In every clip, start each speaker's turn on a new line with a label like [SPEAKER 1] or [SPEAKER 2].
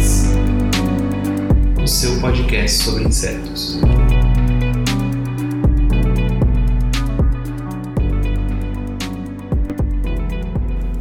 [SPEAKER 1] o seu podcast sobre insetos.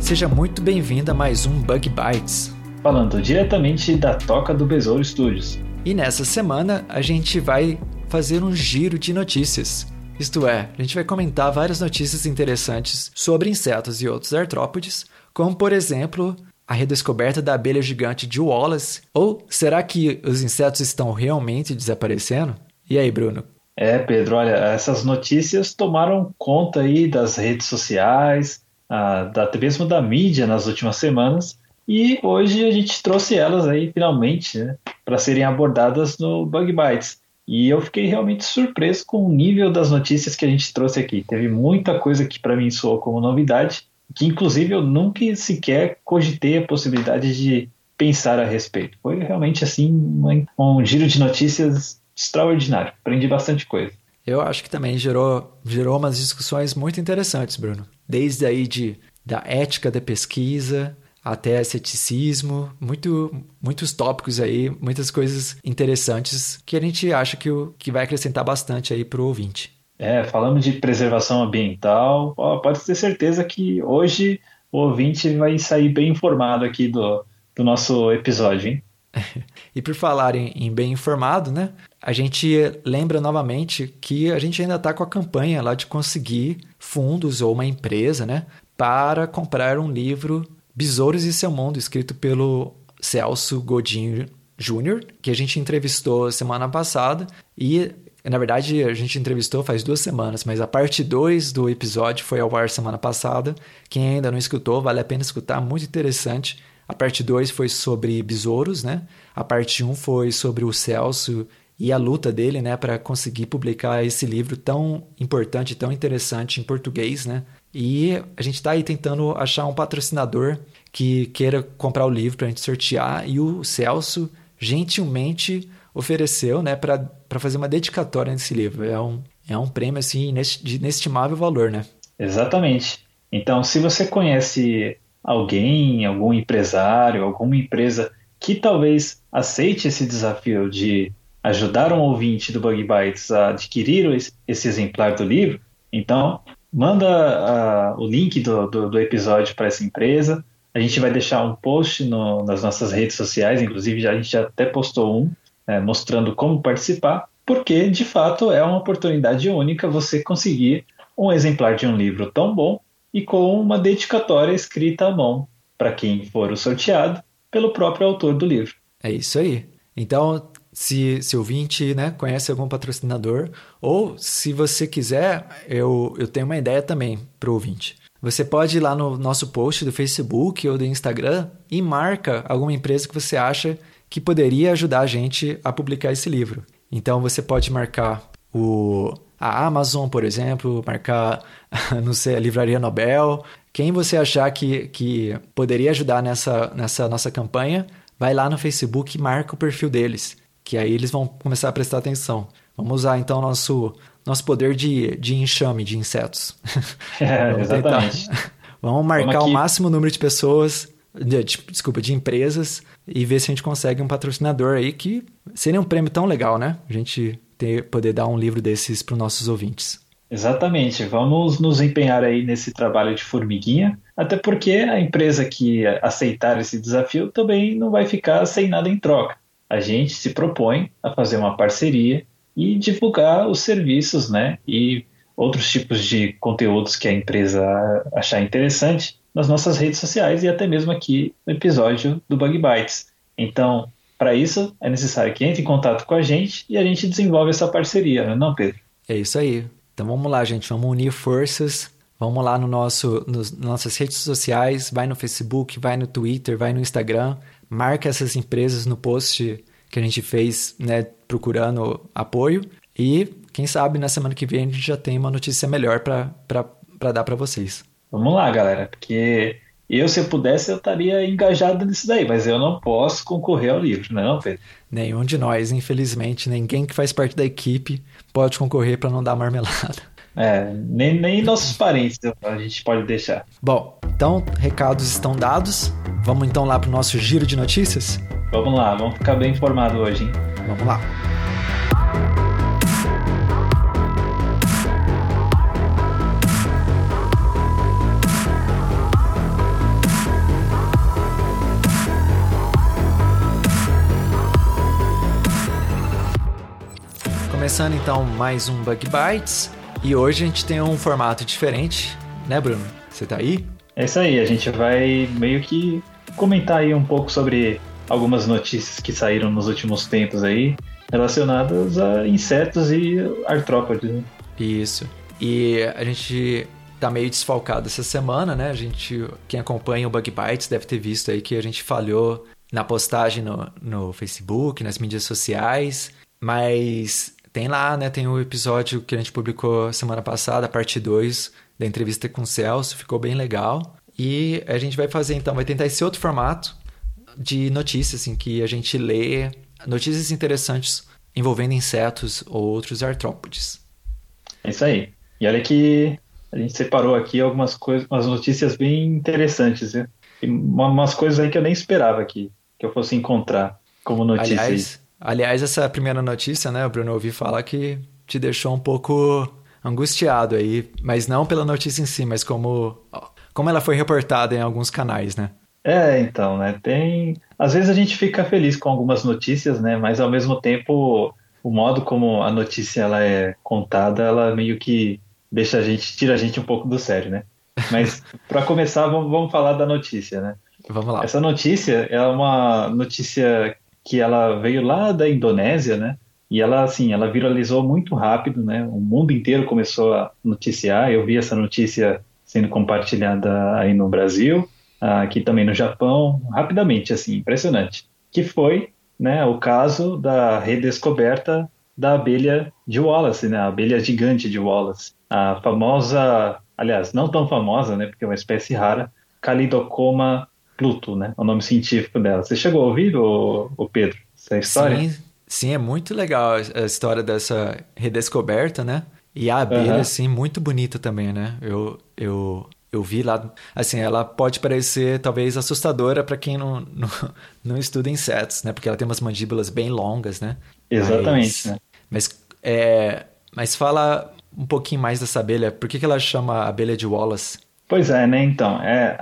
[SPEAKER 2] Seja muito bem-vindo a mais um Bug Bites.
[SPEAKER 3] falando diretamente da Toca do Besouro Studios.
[SPEAKER 2] E nessa semana a gente vai fazer um giro de notícias. Isto é, a gente vai comentar várias notícias interessantes sobre insetos e outros artrópodes, como por exemplo a redescoberta da abelha gigante de Wallace, ou será que os insetos estão realmente desaparecendo? E aí, Bruno?
[SPEAKER 3] É, Pedro, olha, essas notícias tomaram conta aí das redes sociais, da- até mesmo da mídia nas últimas semanas, e hoje a gente trouxe elas aí finalmente, né, para serem abordadas no Bug Bites. E eu fiquei realmente surpreso com o nível das notícias que a gente trouxe aqui. Teve muita coisa que para mim soou como novidade, que inclusive eu nunca sequer cogitei a possibilidade de pensar a respeito. Foi realmente assim uma- um giro de notícias extraordinário. Aprendi bastante coisa.
[SPEAKER 2] Eu acho que também gerou, gerou umas discussões muito interessantes, Bruno. Desde aí de, da ética da pesquisa até ceticismo, muito, muitos tópicos aí, muitas coisas interessantes que a gente acha que, o, que vai acrescentar bastante aí pro ouvinte.
[SPEAKER 3] É, falamos de preservação ambiental. Ó, pode ter certeza que hoje o ouvinte vai sair bem informado aqui do, do nosso episódio, hein?
[SPEAKER 2] E por falar em, em bem informado, né? A gente lembra novamente que a gente ainda está com a campanha lá de conseguir fundos ou uma empresa, né? Para comprar um livro Besouros e Seu Mundo, escrito pelo Celso Godinho Júnior, que a gente entrevistou semana passada. E, na verdade, a gente entrevistou faz duas semanas, mas a parte 2 do episódio foi ao ar semana passada. Quem ainda não escutou, vale a pena escutar, muito interessante. A parte 2 foi sobre besouros, né? A parte 1 um foi sobre o Celso e a luta dele, né, para conseguir publicar esse livro tão importante, tão interessante em português, né? E a gente está aí tentando achar um patrocinador que queira comprar o livro para a gente sortear e o Celso gentilmente ofereceu, né, para fazer uma dedicatória nesse livro. É um, é um prêmio assim de inestimável valor, né?
[SPEAKER 3] Exatamente. Então, se você conhece alguém, algum empresário, alguma empresa que talvez aceite esse desafio de ajudar um ouvinte do Bug Bites a adquirir esse- esse exemplar do livro, então manda ah, o link do, do, do episódio para essa empresa. A gente vai deixar um post no- nas nossas redes sociais, inclusive já, a gente já até postou um, eh, mostrando como participar, porque de fato é uma oportunidade única você conseguir um exemplar de um livro tão bom e com uma dedicatória escrita à mão para quem for o sorteado pelo próprio autor do livro.
[SPEAKER 2] É isso aí. Então, se, se ouvinte né, conhece algum patrocinador, ou se você quiser, eu, eu tenho uma ideia também para o ouvinte. Você pode ir lá no nosso post do Facebook ou do Instagram e marca alguma empresa que você acha que poderia ajudar a gente a publicar esse livro. Então você pode marcar o, a Amazon, por exemplo, marcar, não sei, a Livraria Nobel. Quem você achar que, que poderia ajudar nessa, nessa nossa campanha, vai lá no Facebook e marca o perfil deles, que aí eles vão começar a prestar atenção. Vamos usar então nosso, nosso poder de, de enxame de insetos.
[SPEAKER 3] É,
[SPEAKER 2] Vamos
[SPEAKER 3] exatamente.
[SPEAKER 2] tentar- Vamos marcar
[SPEAKER 3] Vamos
[SPEAKER 2] o máximo número de pessoas, de- de- desculpa, de empresas e ver se a gente consegue um patrocinador aí que seria um prêmio tão legal, né? A gente ter, poder dar um livro desses para os nossos ouvintes.
[SPEAKER 3] Exatamente. Vamos nos empenhar aí nesse trabalho de formiguinha, até porque a empresa que aceitar esse desafio também não vai ficar sem nada em troca. A gente se propõe a fazer uma parceria e divulgar os serviços, né? E outros tipos de conteúdos que a empresa achar interessante nas nossas redes sociais e até mesmo aqui no episódio do Bug Bites. Então, para isso, é necessário que entre em contato com a gente e a gente desenvolve essa parceria, não é não, Pedro?
[SPEAKER 2] É isso aí. Então vamos lá, gente. Vamos unir forças. Vamos lá no nosso, nos nossas redes sociais. Vai no Facebook, vai no Twitter, vai no Instagram. marca essas empresas no post que a gente fez, né, procurando apoio. E quem sabe na semana que vem a gente já tem uma notícia melhor para dar para vocês.
[SPEAKER 3] Vamos lá, galera, porque eu, se eu pudesse, eu estaria engajado nisso daí, mas eu não posso concorrer ao livro, não, Pedro?
[SPEAKER 2] Nenhum de nós, infelizmente, ninguém que faz parte da equipe pode concorrer para não dar marmelada.
[SPEAKER 3] É, nem, nem nossos parentes a gente pode deixar.
[SPEAKER 2] Bom, então, recados estão dados. Vamos então lá para o nosso giro de notícias?
[SPEAKER 3] Vamos lá, vamos ficar bem informado hoje, hein?
[SPEAKER 2] Vamos lá. Começando então mais um Bug Bites. E hoje a gente tem um formato diferente, né, Bruno? Você tá aí?
[SPEAKER 3] É isso aí, a gente vai meio que comentar aí um pouco sobre algumas notícias que saíram nos últimos tempos aí, relacionadas a insetos e artrópodes. Né?
[SPEAKER 2] Isso. E a gente tá meio desfalcado essa semana, né? A gente, quem acompanha o Bug Bites deve ter visto aí que a gente falhou na postagem no, no Facebook, nas mídias sociais, mas tem lá, né? Tem o episódio que a gente publicou semana passada, parte 2 da entrevista com o Celso, ficou bem legal. E a gente vai fazer então, vai tentar esse outro formato de notícias, em assim, que a gente lê notícias interessantes envolvendo insetos ou outros artrópodes.
[SPEAKER 3] É isso aí. E olha que a gente separou aqui algumas coisas, umas notícias bem interessantes, viu? E umas coisas aí que eu nem esperava que, que eu fosse encontrar como notícia.
[SPEAKER 2] Aliás, Aliás, essa primeira notícia, né, o Bruno, eu ouvi falar que te deixou um pouco angustiado aí, mas não pela notícia em si, mas como, como ela foi reportada em alguns canais, né?
[SPEAKER 3] É, então, né, tem... Às vezes a gente fica feliz com algumas notícias, né, mas ao mesmo tempo o modo como a notícia ela é contada, ela meio que deixa a gente, tira a gente um pouco do sério, né? Mas para começar, vamos, vamos falar da notícia, né?
[SPEAKER 2] Vamos lá.
[SPEAKER 3] Essa notícia é uma notícia que ela veio lá da Indonésia, né? E ela, assim, ela viralizou muito rápido, né? O mundo inteiro começou a noticiar. Eu vi essa notícia sendo compartilhada aí no Brasil, aqui também no Japão, rapidamente, assim, impressionante. Que foi, né, o caso da redescoberta da abelha de Wallace, né? A abelha gigante de Wallace. A famosa, aliás, não tão famosa, né? Porque é uma espécie rara, Calidocoma Pluto, né? O nome científico dela. Você chegou a ouvir, o, o Pedro, essa história?
[SPEAKER 2] Sim, sim, é muito legal a história dessa redescoberta, né? E a abelha, uhum. assim, muito bonita também, né? Eu, eu, eu vi lá. Assim, ela pode parecer talvez assustadora para quem não, não, não, estuda insetos, né? Porque ela tem umas mandíbulas bem longas, né?
[SPEAKER 3] Exatamente,
[SPEAKER 2] mas,
[SPEAKER 3] né?
[SPEAKER 2] Mas, é, mas fala um pouquinho mais dessa abelha. Por que, que ela chama abelha de Wallace?
[SPEAKER 3] Pois é, né? Então, é,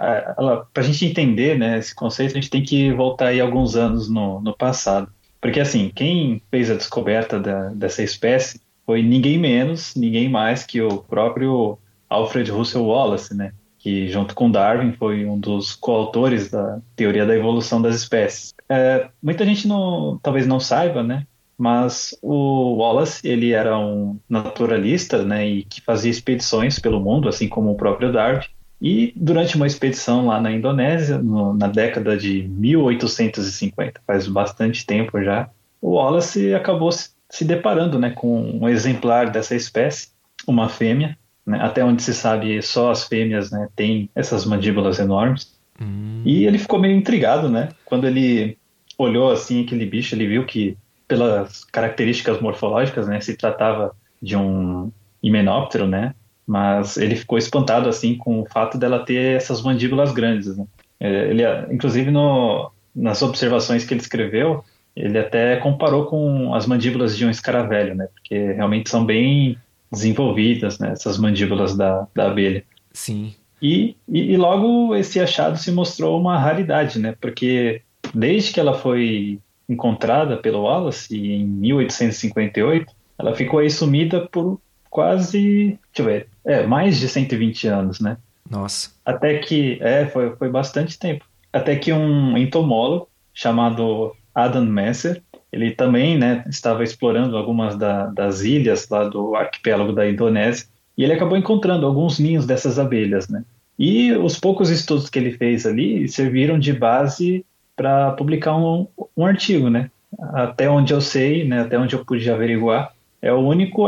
[SPEAKER 3] para a gente entender né, esse conceito, a gente tem que voltar aí alguns anos no, no passado. Porque, assim, quem fez a descoberta da, dessa espécie foi ninguém menos, ninguém mais que o próprio Alfred Russel Wallace, né? Que, junto com Darwin, foi um dos coautores da teoria da evolução das espécies. É, muita gente não, talvez não saiba, né? Mas o Wallace, ele era um naturalista, né? E que fazia expedições pelo mundo, assim como o próprio Darwin. E durante uma expedição lá na Indonésia, no, na década de 1850, faz bastante tempo já, o Wallace acabou se, se deparando né, com um exemplar dessa espécie, uma fêmea. Né, até onde se sabe, só as fêmeas né, têm essas mandíbulas enormes. Hum. E ele ficou meio intrigado, né? Quando ele olhou assim aquele bicho, ele viu que pelas características morfológicas, né, se tratava de um himenóptero, né? Mas ele ficou espantado assim com o fato dela ter essas mandíbulas grandes. Né? É, ele, inclusive, no, nas observações que ele escreveu, ele até comparou com as mandíbulas de um escaravelho, né? Porque realmente são bem desenvolvidas, né? Essas mandíbulas da, da abelha.
[SPEAKER 2] Sim.
[SPEAKER 3] E, e, e, logo esse achado se mostrou uma raridade, né? Porque desde que ela foi encontrada pelo Wallace em 1858, ela ficou aí sumida por quase, deixa eu ver, é, mais de 120 anos, né?
[SPEAKER 2] Nossa.
[SPEAKER 3] Até que, é, foi, foi bastante tempo. Até que um entomólogo chamado Adam Messer, ele também, né, estava explorando algumas da, das ilhas lá do arquipélago da Indonésia, e ele acabou encontrando alguns ninhos dessas abelhas, né? E os poucos estudos que ele fez ali serviram de base para publicar um, um artigo, né? Até onde eu sei, né, até onde eu pude averiguar, é o único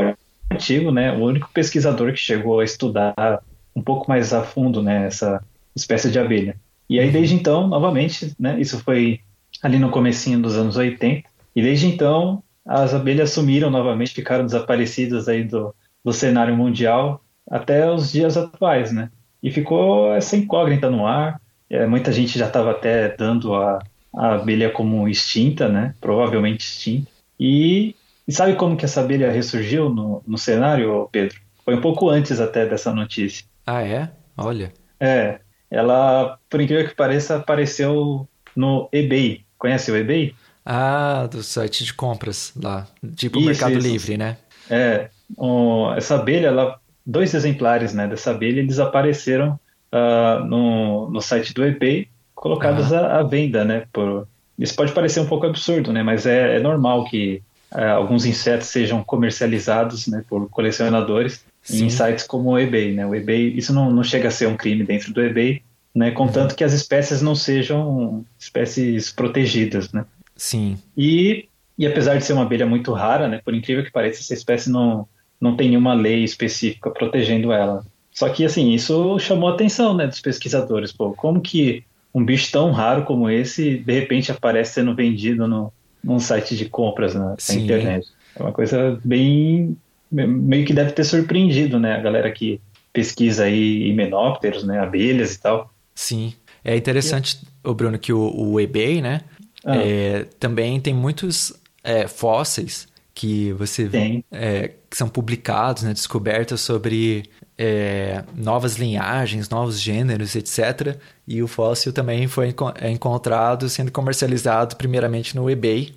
[SPEAKER 3] artigo, né, o único pesquisador que chegou a estudar um pouco mais a fundo, né, essa espécie de abelha. E aí desde então, novamente, né, isso foi ali no comecinho dos anos 80, e desde então as abelhas sumiram novamente, ficaram desaparecidas aí do, do cenário mundial até os dias atuais, né? E ficou essa incógnita no ar. É, muita gente já estava até dando a, a abelha como extinta, né? Provavelmente extinta. E, e, sabe como que essa abelha ressurgiu no, no cenário, Pedro? Foi um pouco antes até dessa notícia.
[SPEAKER 2] Ah, é? Olha.
[SPEAKER 3] É. Ela, por incrível que pareça, apareceu no eBay. Conhece o eBay?
[SPEAKER 2] Ah, do site de compras lá. Tipo o Mercado isso. Livre, né?
[SPEAKER 3] É. Um, essa abelha, ela, dois exemplares né, dessa abelha, eles apareceram uh, no, no site do eBay, colocados à, à, venda, né? Por, isso pode parecer um pouco absurdo, né? Mas é, é normal que alguns insetos sejam comercializados né, por colecionadores Sim. em sites como o eBay, né? O eBay, isso não, não chega a ser um crime dentro do eBay, né? Contanto uhum. que as espécies não sejam espécies protegidas, né?
[SPEAKER 2] Sim.
[SPEAKER 3] E, e apesar de ser uma abelha muito rara, né? Por incrível que pareça, essa espécie não, não tem nenhuma lei específica protegendo ela. Só que, assim, isso chamou a atenção, né, dos pesquisadores. Pô, como que um bicho tão raro como esse, de repente, aparece sendo vendido no, num site de compras na, na internet? É uma coisa bem... meio que deve ter surpreendido, né, a galera que pesquisa aí himenópteros, né, abelhas e tal.
[SPEAKER 2] Sim. É interessante, o Bruno, que o, o eBay, né, ah. é, também tem muitos é, fósseis que você vê, é, que são publicados, né, descobertas sobre é, novas linhagens, novos gêneros, etc. E o fóssil também foi é encontrado sendo comercializado primeiramente no eBay.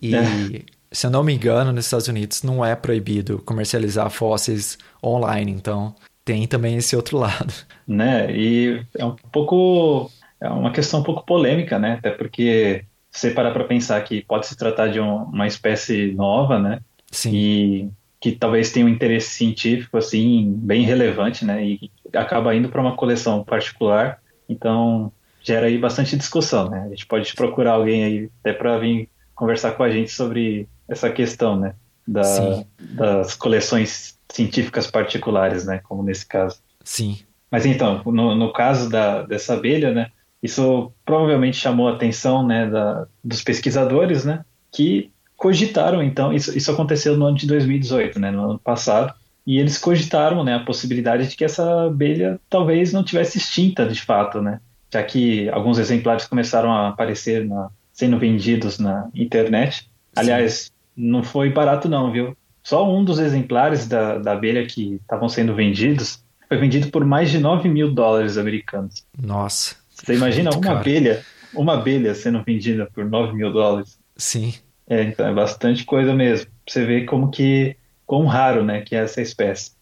[SPEAKER 2] E, é. se eu não me engano, nos Estados Unidos não é proibido comercializar fósseis online, então tem também esse outro lado.
[SPEAKER 3] Né, e é um pouco... É uma questão um pouco polêmica, né? Até porque você parar para pensar que pode se tratar de um, uma espécie nova, né?
[SPEAKER 2] Sim.
[SPEAKER 3] E que talvez tenha um interesse científico assim bem relevante, né? E acaba indo para uma coleção particular, então gera aí bastante discussão, né? A gente pode procurar alguém aí até para vir conversar com a gente sobre essa questão, né? Da, das coleções científicas particulares, né? Como nesse caso.
[SPEAKER 2] Sim.
[SPEAKER 3] Mas então, no, no caso da, dessa abelha, né? Isso provavelmente chamou a atenção né, da, dos pesquisadores, né, que cogitaram, então, isso, isso aconteceu no ano de 2018, né, no ano passado, e eles cogitaram né, a possibilidade de que essa abelha talvez não tivesse extinta de fato, né, já que alguns exemplares começaram a aparecer na, sendo vendidos na internet. Aliás, não foi barato não, viu? Só um dos exemplares da, da abelha que estavam sendo vendidos foi vendido por mais de 9 mil dólares americanos.
[SPEAKER 2] Nossa.
[SPEAKER 3] Você imagina uma caro. abelha, uma abelha sendo vendida por 9 mil dólares.
[SPEAKER 2] Sim.
[SPEAKER 3] É, então é bastante coisa mesmo. Você vê como que, quão raro, né, que é essa espécie.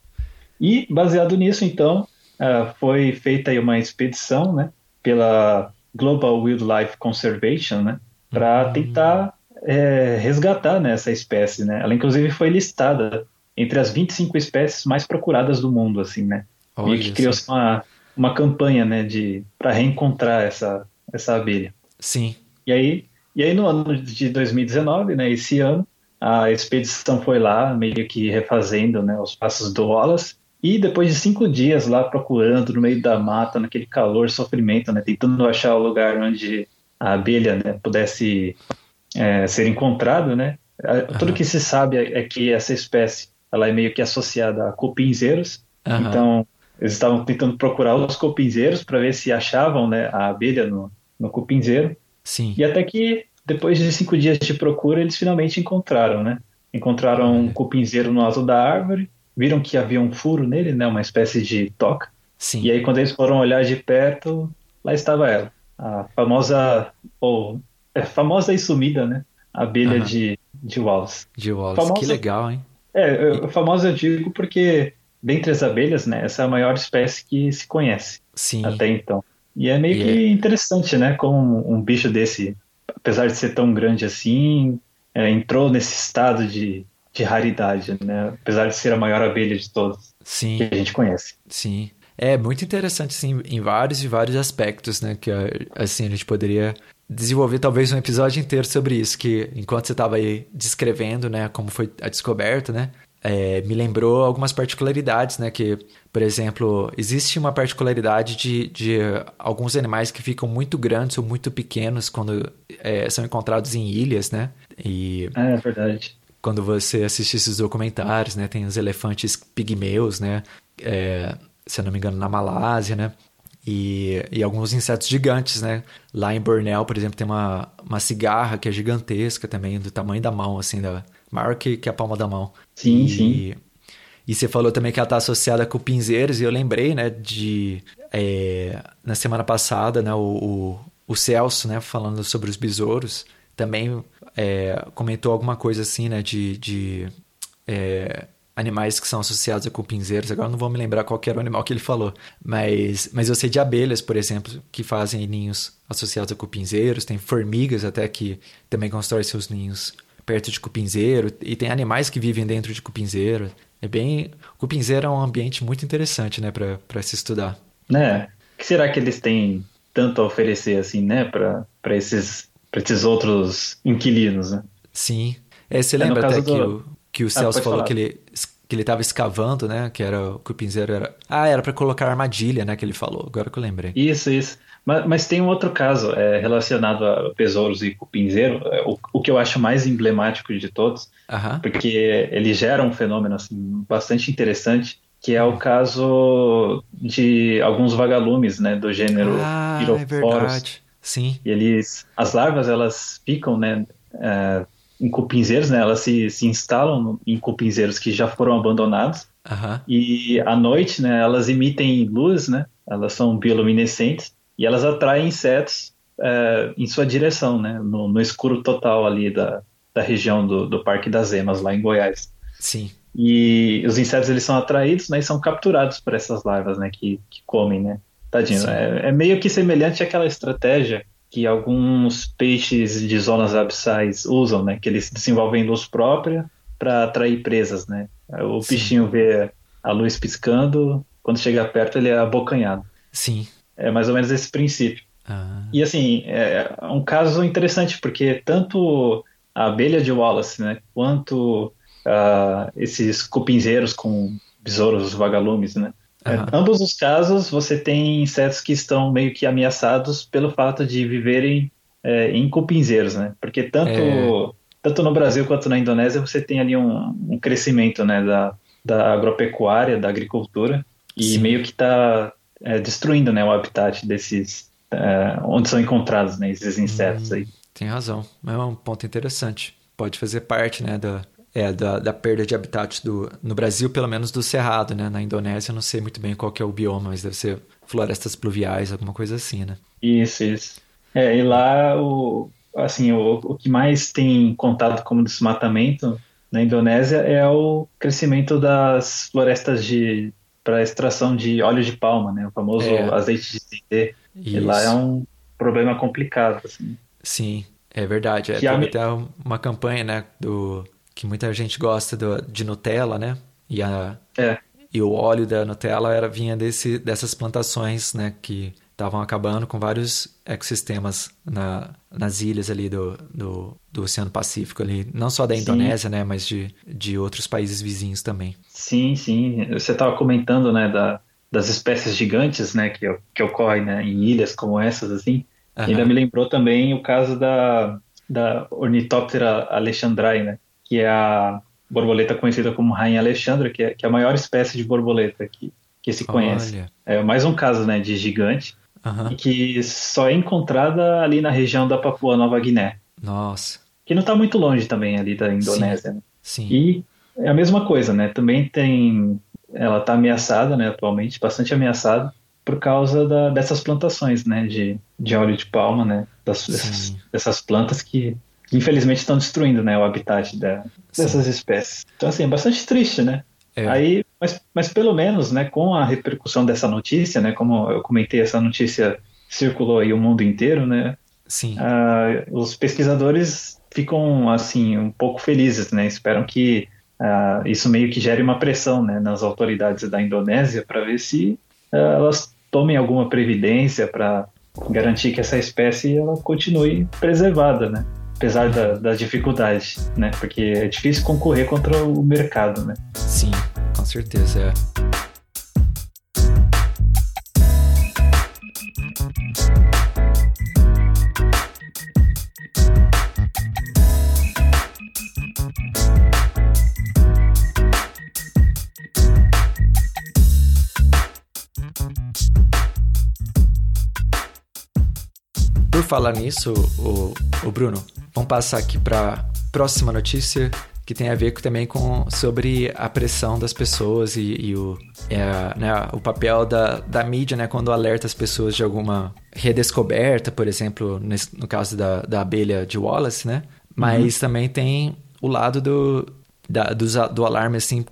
[SPEAKER 3] E baseado nisso, então, uh, foi feita aí uma expedição, né, pela Global Wildlife Conservation, né, para uhum. tentar é, resgatar né, essa espécie, né. Ela inclusive foi listada entre as 25 espécies mais procuradas do mundo, assim, né. Olha e que criou-se uma uma campanha, né, de para reencontrar essa essa abelha.
[SPEAKER 2] Sim.
[SPEAKER 3] E aí e aí no ano de 2019, né, esse ano a expedição foi lá meio que refazendo, né, os passos do Wallace e depois de cinco dias lá procurando no meio da mata, naquele calor, sofrimento, né, tentando achar o lugar onde a abelha né, pudesse é, ser encontrada, né, uhum. tudo que se sabe é, é que essa espécie ela é meio que associada a cupinzeiros, uhum. então eles estavam tentando procurar os cupinzeiros para ver se achavam né, a abelha no, no cupinzeiro.
[SPEAKER 2] Sim.
[SPEAKER 3] E até que, depois de cinco dias de procura, eles finalmente encontraram, né? Encontraram um cupinzeiro no alto da árvore, viram que havia um furo nele, né? Uma espécie de toca.
[SPEAKER 2] Sim.
[SPEAKER 3] E aí, quando eles foram olhar de perto, lá estava ela. A famosa, ou é famosa e sumida, né? A abelha uhum. de, de Wallace.
[SPEAKER 2] De Wallace, famosa, que legal, hein?
[SPEAKER 3] É, famosa eu digo porque dentre as abelhas, né, essa é a maior espécie que se conhece
[SPEAKER 2] Sim.
[SPEAKER 3] até então. E é meio que é... interessante, né, como um bicho desse, apesar de ser tão grande assim, é, entrou nesse estado de, de raridade, né, apesar de ser a maior abelha de todas
[SPEAKER 2] Sim.
[SPEAKER 3] que a gente conhece.
[SPEAKER 2] Sim. É muito interessante, assim, em vários e vários aspectos, né, que assim, a gente poderia desenvolver talvez um episódio inteiro sobre isso, que enquanto você estava aí descrevendo, né, como foi a descoberta, né, é, me lembrou algumas particularidades, né, que, por exemplo, existe uma particularidade de, de alguns animais que ficam muito grandes ou muito pequenos quando é, são encontrados em ilhas, né,
[SPEAKER 3] e... É, verdade.
[SPEAKER 2] Quando você assiste esses documentários, né, tem os elefantes pigmeus, né, é, se eu não me engano, na Malásia, né, e, e, alguns insetos gigantes, né? Lá em Bornéu, por exemplo, tem uma, uma cigarra que é gigantesca também, do tamanho da mão, assim, da, maior que, que a palma da mão.
[SPEAKER 3] Sim, e, sim.
[SPEAKER 2] E você falou também que ela está associada com pinzeiros, e eu lembrei, né, de... É, na semana passada, né, o, o, o, Celso, né, falando sobre os besouros, também é, comentou alguma coisa assim, né, de... de é, animais que são associados a cupinzeiros. Agora não vou me lembrar qual era o animal que ele falou. Mas, mas eu sei de abelhas, por exemplo, que fazem ninhos associados a cupinzeiros. Tem formigas até que também constroem seus ninhos perto de cupinzeiro. E tem animais que vivem dentro de cupinzeiro. É bem... Cupinzeiro é um ambiente muito interessante, né, para se estudar.
[SPEAKER 3] Né? O que será que eles têm tanto a oferecer, assim, né, para esses, esses outros inquilinos, né?
[SPEAKER 2] Sim. É, você é, lembra até que o que o ah, Celso falou falar. que ele que ele estava escavando, né? Que era que o pinzeiro era. Ah, era para colocar armadilha, né? Que ele falou. Agora que eu lembrei.
[SPEAKER 3] Isso, isso. Mas, mas tem um outro caso é, relacionado a besouros e cupinzeiro, é, o, o que eu acho mais emblemático de todos, porque ele gera um fenômeno assim bastante interessante, que é o caso de alguns vagalumes, né? Do gênero
[SPEAKER 2] ah, É verdade. Sim.
[SPEAKER 3] E eles, as larvas, elas ficam, né? É, em cupinzeiros, né? Elas se, se instalam em cupinzeiros que já foram abandonados.
[SPEAKER 2] Uhum.
[SPEAKER 3] E à noite, né? Elas emitem luz, né? Elas são bioluminescentes e elas atraem insetos é, em sua direção, né? No, no, escuro total ali da, da região do, do Parque das Emas, lá em Goiás.
[SPEAKER 2] Sim.
[SPEAKER 3] E os insetos eles são atraídos, né? E são capturados por essas larvas, né? Que, que comem, né? Tadinho. É, é meio que semelhante àquela estratégia que alguns peixes de zonas abissais usam, né? Que eles desenvolvem luz própria para atrair presas, né? O Sim. bichinho vê a luz piscando, quando chega perto ele é abocanhado.
[SPEAKER 2] Sim.
[SPEAKER 3] É mais ou menos esse princípio.
[SPEAKER 2] Ah.
[SPEAKER 3] E assim, é um caso interessante, porque tanto a abelha de Wallace, né, quanto uh, esses cupinzeiros com besouros vagalumes, né, Uhum. ambos os casos, você tem insetos que estão meio que ameaçados pelo fato de viverem é, em cupinzeiros, né? Porque tanto, é... tanto no Brasil quanto na Indonésia você tem ali um, um crescimento né, da, da agropecuária, da agricultura, e Sim. meio que está é, destruindo né, o habitat desses, é, onde são encontrados né, esses insetos hum, aí.
[SPEAKER 2] Tem razão, é um ponto interessante. Pode fazer parte né, da, é, da, da, perda de habitat do, no Brasil, pelo menos do cerrado, né? Na Indonésia eu não sei muito bem qual que é o bioma, mas deve ser florestas pluviais, alguma coisa assim, né?
[SPEAKER 3] Isso, isso. É, e lá o, assim, o, o que mais tem contato como desmatamento na Indonésia é o crescimento das florestas de para extração de óleo de palma, né? O famoso é. azeite de dendê. E lá é um problema complicado, assim.
[SPEAKER 2] Sim, é verdade. É, teve até uma campanha, né, do que muita gente gosta do, de Nutella, né? E, a,
[SPEAKER 3] é.
[SPEAKER 2] e o óleo da Nutella era, vinha desse, dessas plantações, né? Que estavam acabando com vários ecossistemas na, nas ilhas ali do, do, do, Oceano Pacífico ali, não só da Indonésia, sim. né, mas de, de outros países vizinhos também.
[SPEAKER 3] Sim, sim. Você estava comentando, né, da, das espécies gigantes, né, que, que ocorrem né, em ilhas como essas, assim. Uhum. Ainda me lembrou também o caso da, da Ornithoptera alexandrae, né, que é a borboleta conhecida como Rainha Alexandra, que é, que é a maior espécie de borboleta que, que se conhece. Olha. É mais um caso né, de gigante,
[SPEAKER 2] uhum.
[SPEAKER 3] e que só é encontrada ali na região da Papua Nova Guiné.
[SPEAKER 2] Nossa.
[SPEAKER 3] Que não está muito longe também ali da Indonésia.
[SPEAKER 2] Sim. Né? Sim.
[SPEAKER 3] E é a mesma coisa, né? Também tem. Ela está ameaçada, né, atualmente, bastante ameaçada, por causa da, dessas plantações, né, de, de óleo de palma, né, das, dessas, dessas plantas que infelizmente estão destruindo né, o habitat da, dessas espécies. Então, assim, é bastante triste, né? É. Aí, mas, mas pelo menos, né, com a repercussão dessa notícia, né, como eu comentei, essa notícia circulou aí o mundo inteiro, né?
[SPEAKER 2] Sim.
[SPEAKER 3] Uh, os pesquisadores ficam assim um pouco felizes, né? Esperam que uh, isso meio que gere uma pressão, né, nas autoridades da Indonésia para ver se uh, elas tomem alguma previdência para garantir que essa espécie ela continue preservada, né? Apesar da, da dificuldade, né? Porque é difícil concorrer contra o mercado, né?
[SPEAKER 2] Sim, com certeza é. Por falar nisso, o, o Bruno, vamos passar aqui para próxima notícia que tem a ver também com sobre a pressão das pessoas e, e o, é, né, o papel da, da mídia, né, quando alerta as pessoas de alguma redescoberta, por exemplo, nesse, no caso da, da abelha de Wallace, né? Mas uhum. também tem o lado do, da, do, do alarme, assim,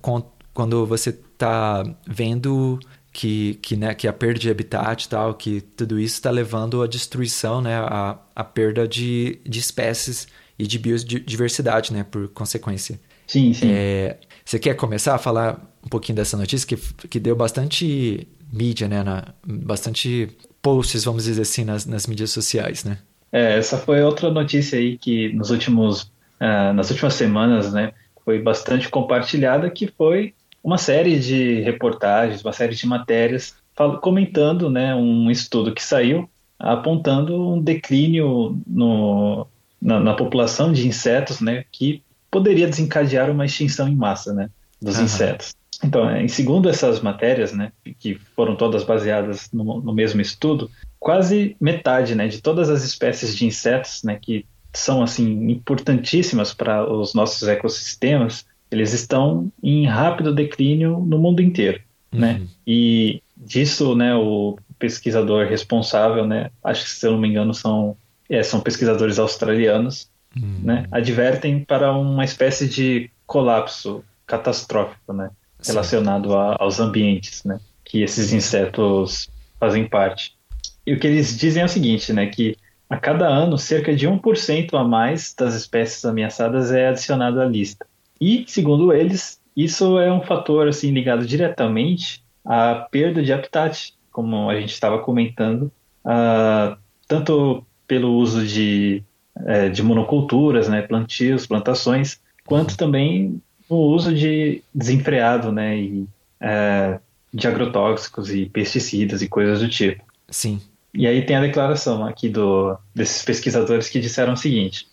[SPEAKER 2] quando você está vendo que, que, né, que a perda de habitat e tal, que tudo isso está levando à destruição, né, a, a perda de, de espécies e de biodiversidade, né, por consequência.
[SPEAKER 3] Sim, sim.
[SPEAKER 2] É, você quer começar a falar um pouquinho dessa notícia que, que deu bastante mídia, né, na, bastante posts, vamos dizer assim, nas, nas mídias sociais, né?
[SPEAKER 3] É, essa foi outra notícia aí que nos últimos, uh, nas últimas semanas, né, foi bastante compartilhada, que foi uma série de reportagens, uma série de matérias comentando né, um estudo que saiu apontando um declínio no, na, na, população de insetos né, que poderia desencadear uma extinção em massa né, dos uhum. insetos. Então, em segundo essas matérias, né, que foram todas baseadas no, no mesmo estudo, quase metade né, de todas as espécies de insetos né, que são assim importantíssimas para os nossos ecossistemas eles estão em rápido declínio no mundo inteiro, né? uhum. né? E disso, né, o pesquisador responsável, né, acho que se eu não me engano são é, são pesquisadores australianos, uhum. né, advertem para uma espécie de colapso catastrófico, né, relacionado a, aos ambientes, né, que esses insetos fazem parte. E o que eles dizem é o seguinte, né, que a cada ano cerca de 1% a mais das espécies ameaçadas é adicionado à lista. E, segundo eles, isso é um fator assim ligado diretamente à perda de habitat, como a gente estava comentando, uh, tanto pelo uso de, é, de monoculturas, né, plantios, plantações, quanto também o uso de desenfreado, né, e, é, de agrotóxicos e pesticidas e coisas do tipo.
[SPEAKER 2] Sim.
[SPEAKER 3] E aí tem a declaração aqui do, desses pesquisadores que disseram o seguinte: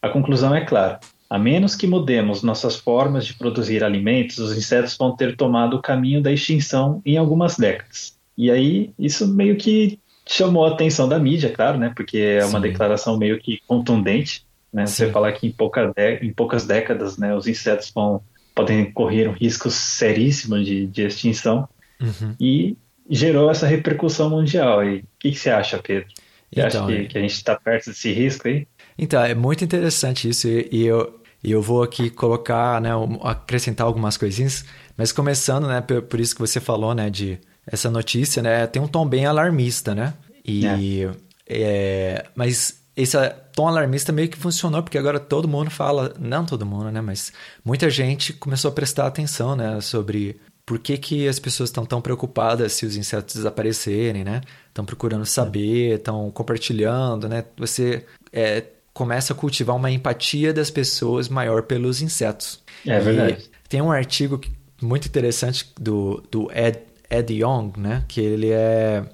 [SPEAKER 3] a conclusão é clara. A menos que mudemos nossas formas de produzir alimentos, os insetos vão ter tomado o caminho da extinção em algumas décadas. E aí, isso meio que chamou a atenção da mídia, claro, né? Porque é uma Sim. declaração meio que contundente, né? Sim. Você falar que em, pouca em poucas décadas, né, os insetos vão podem correr um risco seríssimo de, de extinção. Uhum. E gerou essa repercussão mundial. E o que, que, você acha, Pedro? Você então, acha que, é... que a gente está perto desse risco aí?
[SPEAKER 2] Então, é muito interessante isso. E eu, e eu vou aqui colocar, né, acrescentar algumas coisinhas, mas começando, né, por, por, isso que você falou, né, de essa notícia, né, tem um tom bem alarmista, né? E é. É, mas esse tom alarmista meio que funcionou porque agora todo mundo fala, não todo mundo, né, mas muita gente começou a prestar atenção, né, sobre por que, que as pessoas estão tão preocupadas se os insetos desaparecerem, né? Estão procurando saber, estão compartilhando, né? Você é, começa a cultivar uma empatia das pessoas maior pelos insetos.
[SPEAKER 3] É verdade.
[SPEAKER 2] E tem um artigo muito interessante do, do Ed, Ed Young, né? Que ele é...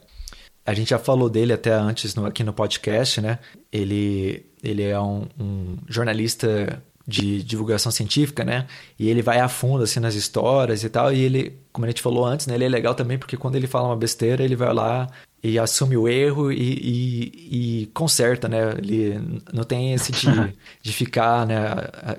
[SPEAKER 2] A gente já falou dele até antes no, aqui no podcast, né? Ele, ele é um, um jornalista de divulgação científica, né? E ele vai a fundo assim nas histórias e tal. E ele, como a gente falou antes, né? Ele é legal também porque quando ele fala uma besteira, ele vai lá e assume o erro e, e, e, conserta, né? Ele não tem esse de, de ficar, né?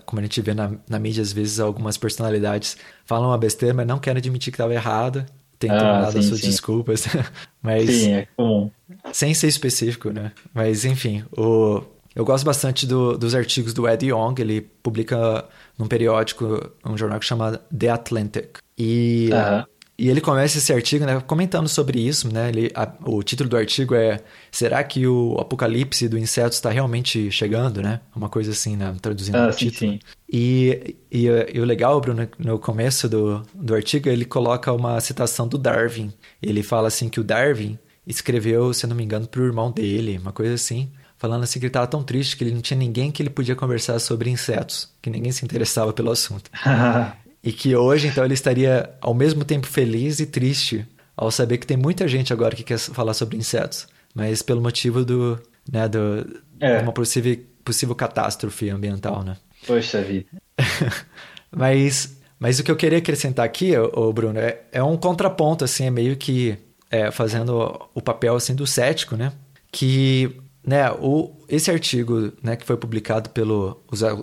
[SPEAKER 2] Como a gente vê na, na mídia, às vezes, algumas personalidades falam uma besteira, mas não querem admitir que estava errado. Tentam ah, dar suas sim. desculpas. mas,
[SPEAKER 3] sim, é comum.
[SPEAKER 2] Sem ser específico, né? Mas, enfim, o, eu gosto bastante do, dos artigos do Ed Yong. Ele publica num periódico, um jornal que chama The Atlantic. E... Uh -huh e ele começa esse artigo né, comentando sobre isso, né? Ele, a, o título do artigo é Será que o apocalipse do inseto está realmente chegando, né? Uma coisa assim, né? Traduzindo
[SPEAKER 3] ah,
[SPEAKER 2] o
[SPEAKER 3] sim,
[SPEAKER 2] título.
[SPEAKER 3] Sim.
[SPEAKER 2] E, e, e, o legal, Bruno, no começo do, do artigo, ele coloca uma citação do Darwin. Ele fala assim que o Darwin, escreveu, se não me engano, pro irmão dele, uma coisa assim, falando assim que ele estava tão triste que ele não tinha ninguém que ele podia conversar sobre insetos, que ninguém se interessava pelo assunto. e que hoje, então, ele estaria ao mesmo tempo feliz e triste ao saber que tem muita gente agora que quer falar sobre insetos, mas pelo motivo do, né, do, é. uma possível, possível catástrofe ambiental, né?
[SPEAKER 3] Poxa vida.
[SPEAKER 2] mas, mas o que eu queria acrescentar aqui, ô, Bruno, é, é um contraponto, assim, é meio que é, fazendo o papel, assim, do cético, né? Que né, o, esse artigo né, que foi publicado pelos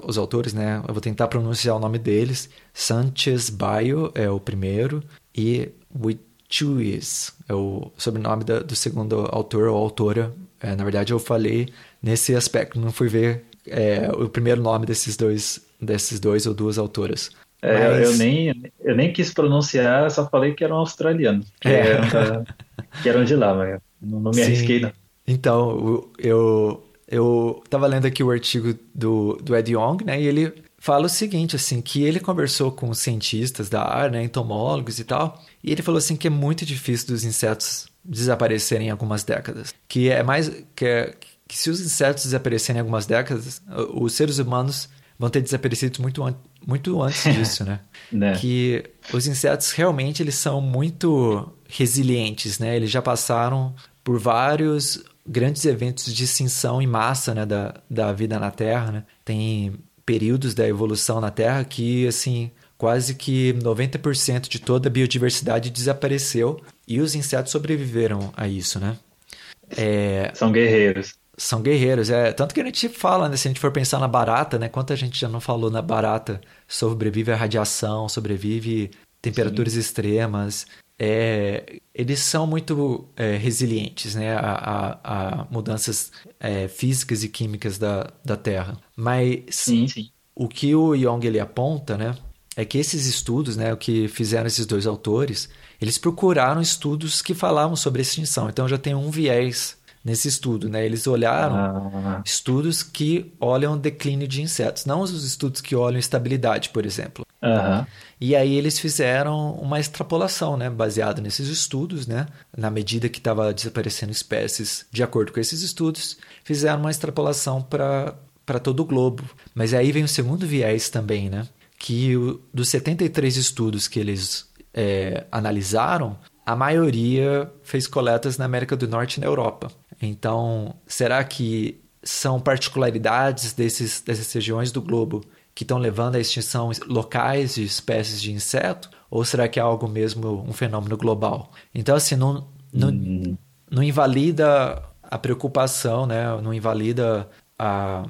[SPEAKER 2] os autores, né, eu vou tentar pronunciar o nome deles, Sanchez Baio é o primeiro e Wichuis é o sobrenome da, do segundo autor ou autora. É, na verdade, eu falei nesse aspecto, não fui ver é, o primeiro nome desses dois, desses dois ou duas autoras.
[SPEAKER 3] É, Mas... eu, nem, eu nem quis pronunciar, só falei que eram australianos, que, é. eram, que eram de lá, mas não, não me Sim. arrisquei não.
[SPEAKER 2] Então, eu eu estava lendo aqui o artigo do, do Ed Yong, né? E ele fala o seguinte, assim, que ele conversou com cientistas da área, né, entomólogos e tal, e ele falou assim que é muito difícil dos insetos desaparecerem em algumas décadas. Que é mais que, é, que se os insetos desaparecerem em algumas décadas, os seres humanos vão ter desaparecido muito, an muito antes disso, né? né? Que os insetos realmente eles são muito resilientes, né? Eles já passaram por vários grandes eventos de extinção em massa né, da, da vida na Terra. Né? Tem períodos da evolução na Terra que, assim, quase que 90% de toda a biodiversidade desapareceu e os insetos sobreviveram a isso, né?
[SPEAKER 3] É... São guerreiros.
[SPEAKER 2] São guerreiros, é. Tanto que a gente fala, né? Se a gente for pensar na barata, né? Quanta gente já não falou na barata sobrevive a radiação, sobrevive temperaturas Sim. extremas é, eles são muito é, resilientes né, a, a, a mudanças é, físicas e químicas da, da Terra. Mas
[SPEAKER 3] sim, sim.
[SPEAKER 2] o que o Young ele aponta né, é que esses estudos, né, o que fizeram esses dois autores, eles procuraram estudos que falavam sobre extinção. Então já tem um viés nesse estudo, né? Eles olharam ah. estudos que olham declínio de insetos, não os estudos que olham estabilidade, por exemplo.
[SPEAKER 3] Uhum.
[SPEAKER 2] E aí eles fizeram uma extrapolação, né, baseado nesses estudos, né, na medida que estava desaparecendo espécies, de acordo com esses estudos, fizeram uma extrapolação para todo o globo. Mas aí vem o segundo viés também, né, que o, dos 73 estudos que eles é, analisaram, a maioria fez coletas na América do Norte e na Europa. Então, será que são particularidades desses, dessas regiões do globo que estão levando à extinção locais de espécies de inseto? Ou será que é algo mesmo, um fenômeno global? Então, assim, não, não, uhum. não invalida a preocupação, né? não invalida a,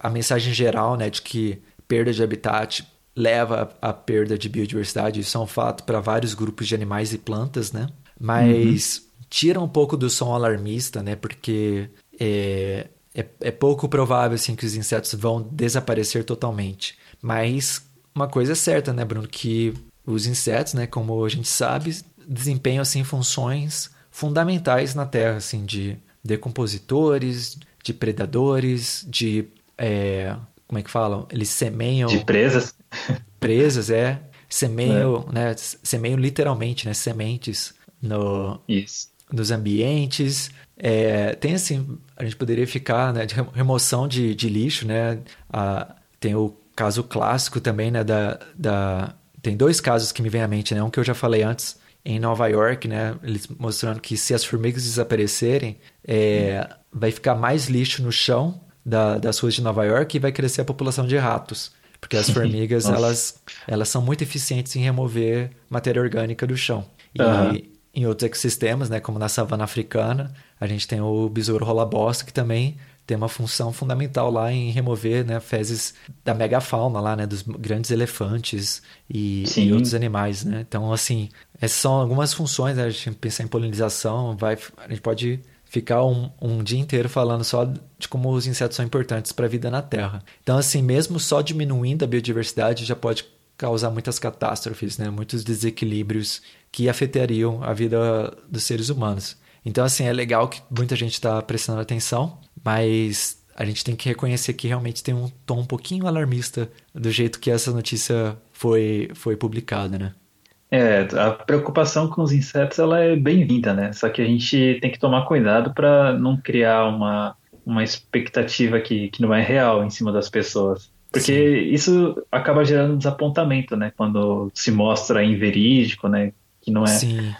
[SPEAKER 2] a mensagem geral né? de que perda de habitat leva à perda de biodiversidade. Isso é um fato para vários grupos de animais e plantas, né? Mas uhum tira um pouco do som alarmista, né? Porque é, é, é, pouco provável assim que os insetos vão desaparecer totalmente. Mas uma coisa é certa, né, Bruno, que os insetos, né, como a gente sabe, desempenham assim funções fundamentais na Terra, assim, de decompositores, de predadores, de é, como é que falam? Eles semeiam
[SPEAKER 3] de presas.
[SPEAKER 2] Presas, é. Semeiam, é. né? Semeiam literalmente, né? Sementes no,
[SPEAKER 3] Isso
[SPEAKER 2] dos ambientes. É, tem assim, a gente poderia ficar né, de remoção de, de lixo, né? Ah, tem o caso clássico também, né? Da, da, tem dois casos que me vêm à mente, né? Um que eu já falei antes, em Nova York, né? Eles mostrando que se as formigas desaparecerem, é, vai ficar mais lixo no chão da, das ruas de Nova York e vai crescer a população de ratos. Porque as formigas, elas, elas são muito eficientes em remover matéria orgânica do chão. E, uhum em outros ecossistemas, né, como na savana africana, a gente tem o besouro rola-bosta, que também tem uma função fundamental lá em remover né, fezes da megafauna lá, né, dos grandes elefantes e, e, outros animais, né? Então, assim, essas são algumas funções, né? A gente pensar em polinização, vai, a gente pode ficar um, um dia inteiro falando só de como os insetos são importantes para a vida na Terra. Então, assim, mesmo só diminuindo a biodiversidade já pode causar muitas catástrofes, né? Muitos desequilíbrios que afetariam a vida dos seres humanos. Então, assim, é legal que muita gente está prestando atenção, mas a gente tem que reconhecer que realmente tem um tom um pouquinho alarmista do jeito que essa notícia foi, foi publicada, né?
[SPEAKER 3] É, a preocupação com os insetos ela é bem-vinda, né? Só que a gente tem que tomar cuidado para não criar uma, uma expectativa que, que não é real em cima das pessoas. Porque Sim. isso acaba gerando desapontamento, né? Quando se mostra inverídico, né? Que não é.
[SPEAKER 2] Sim.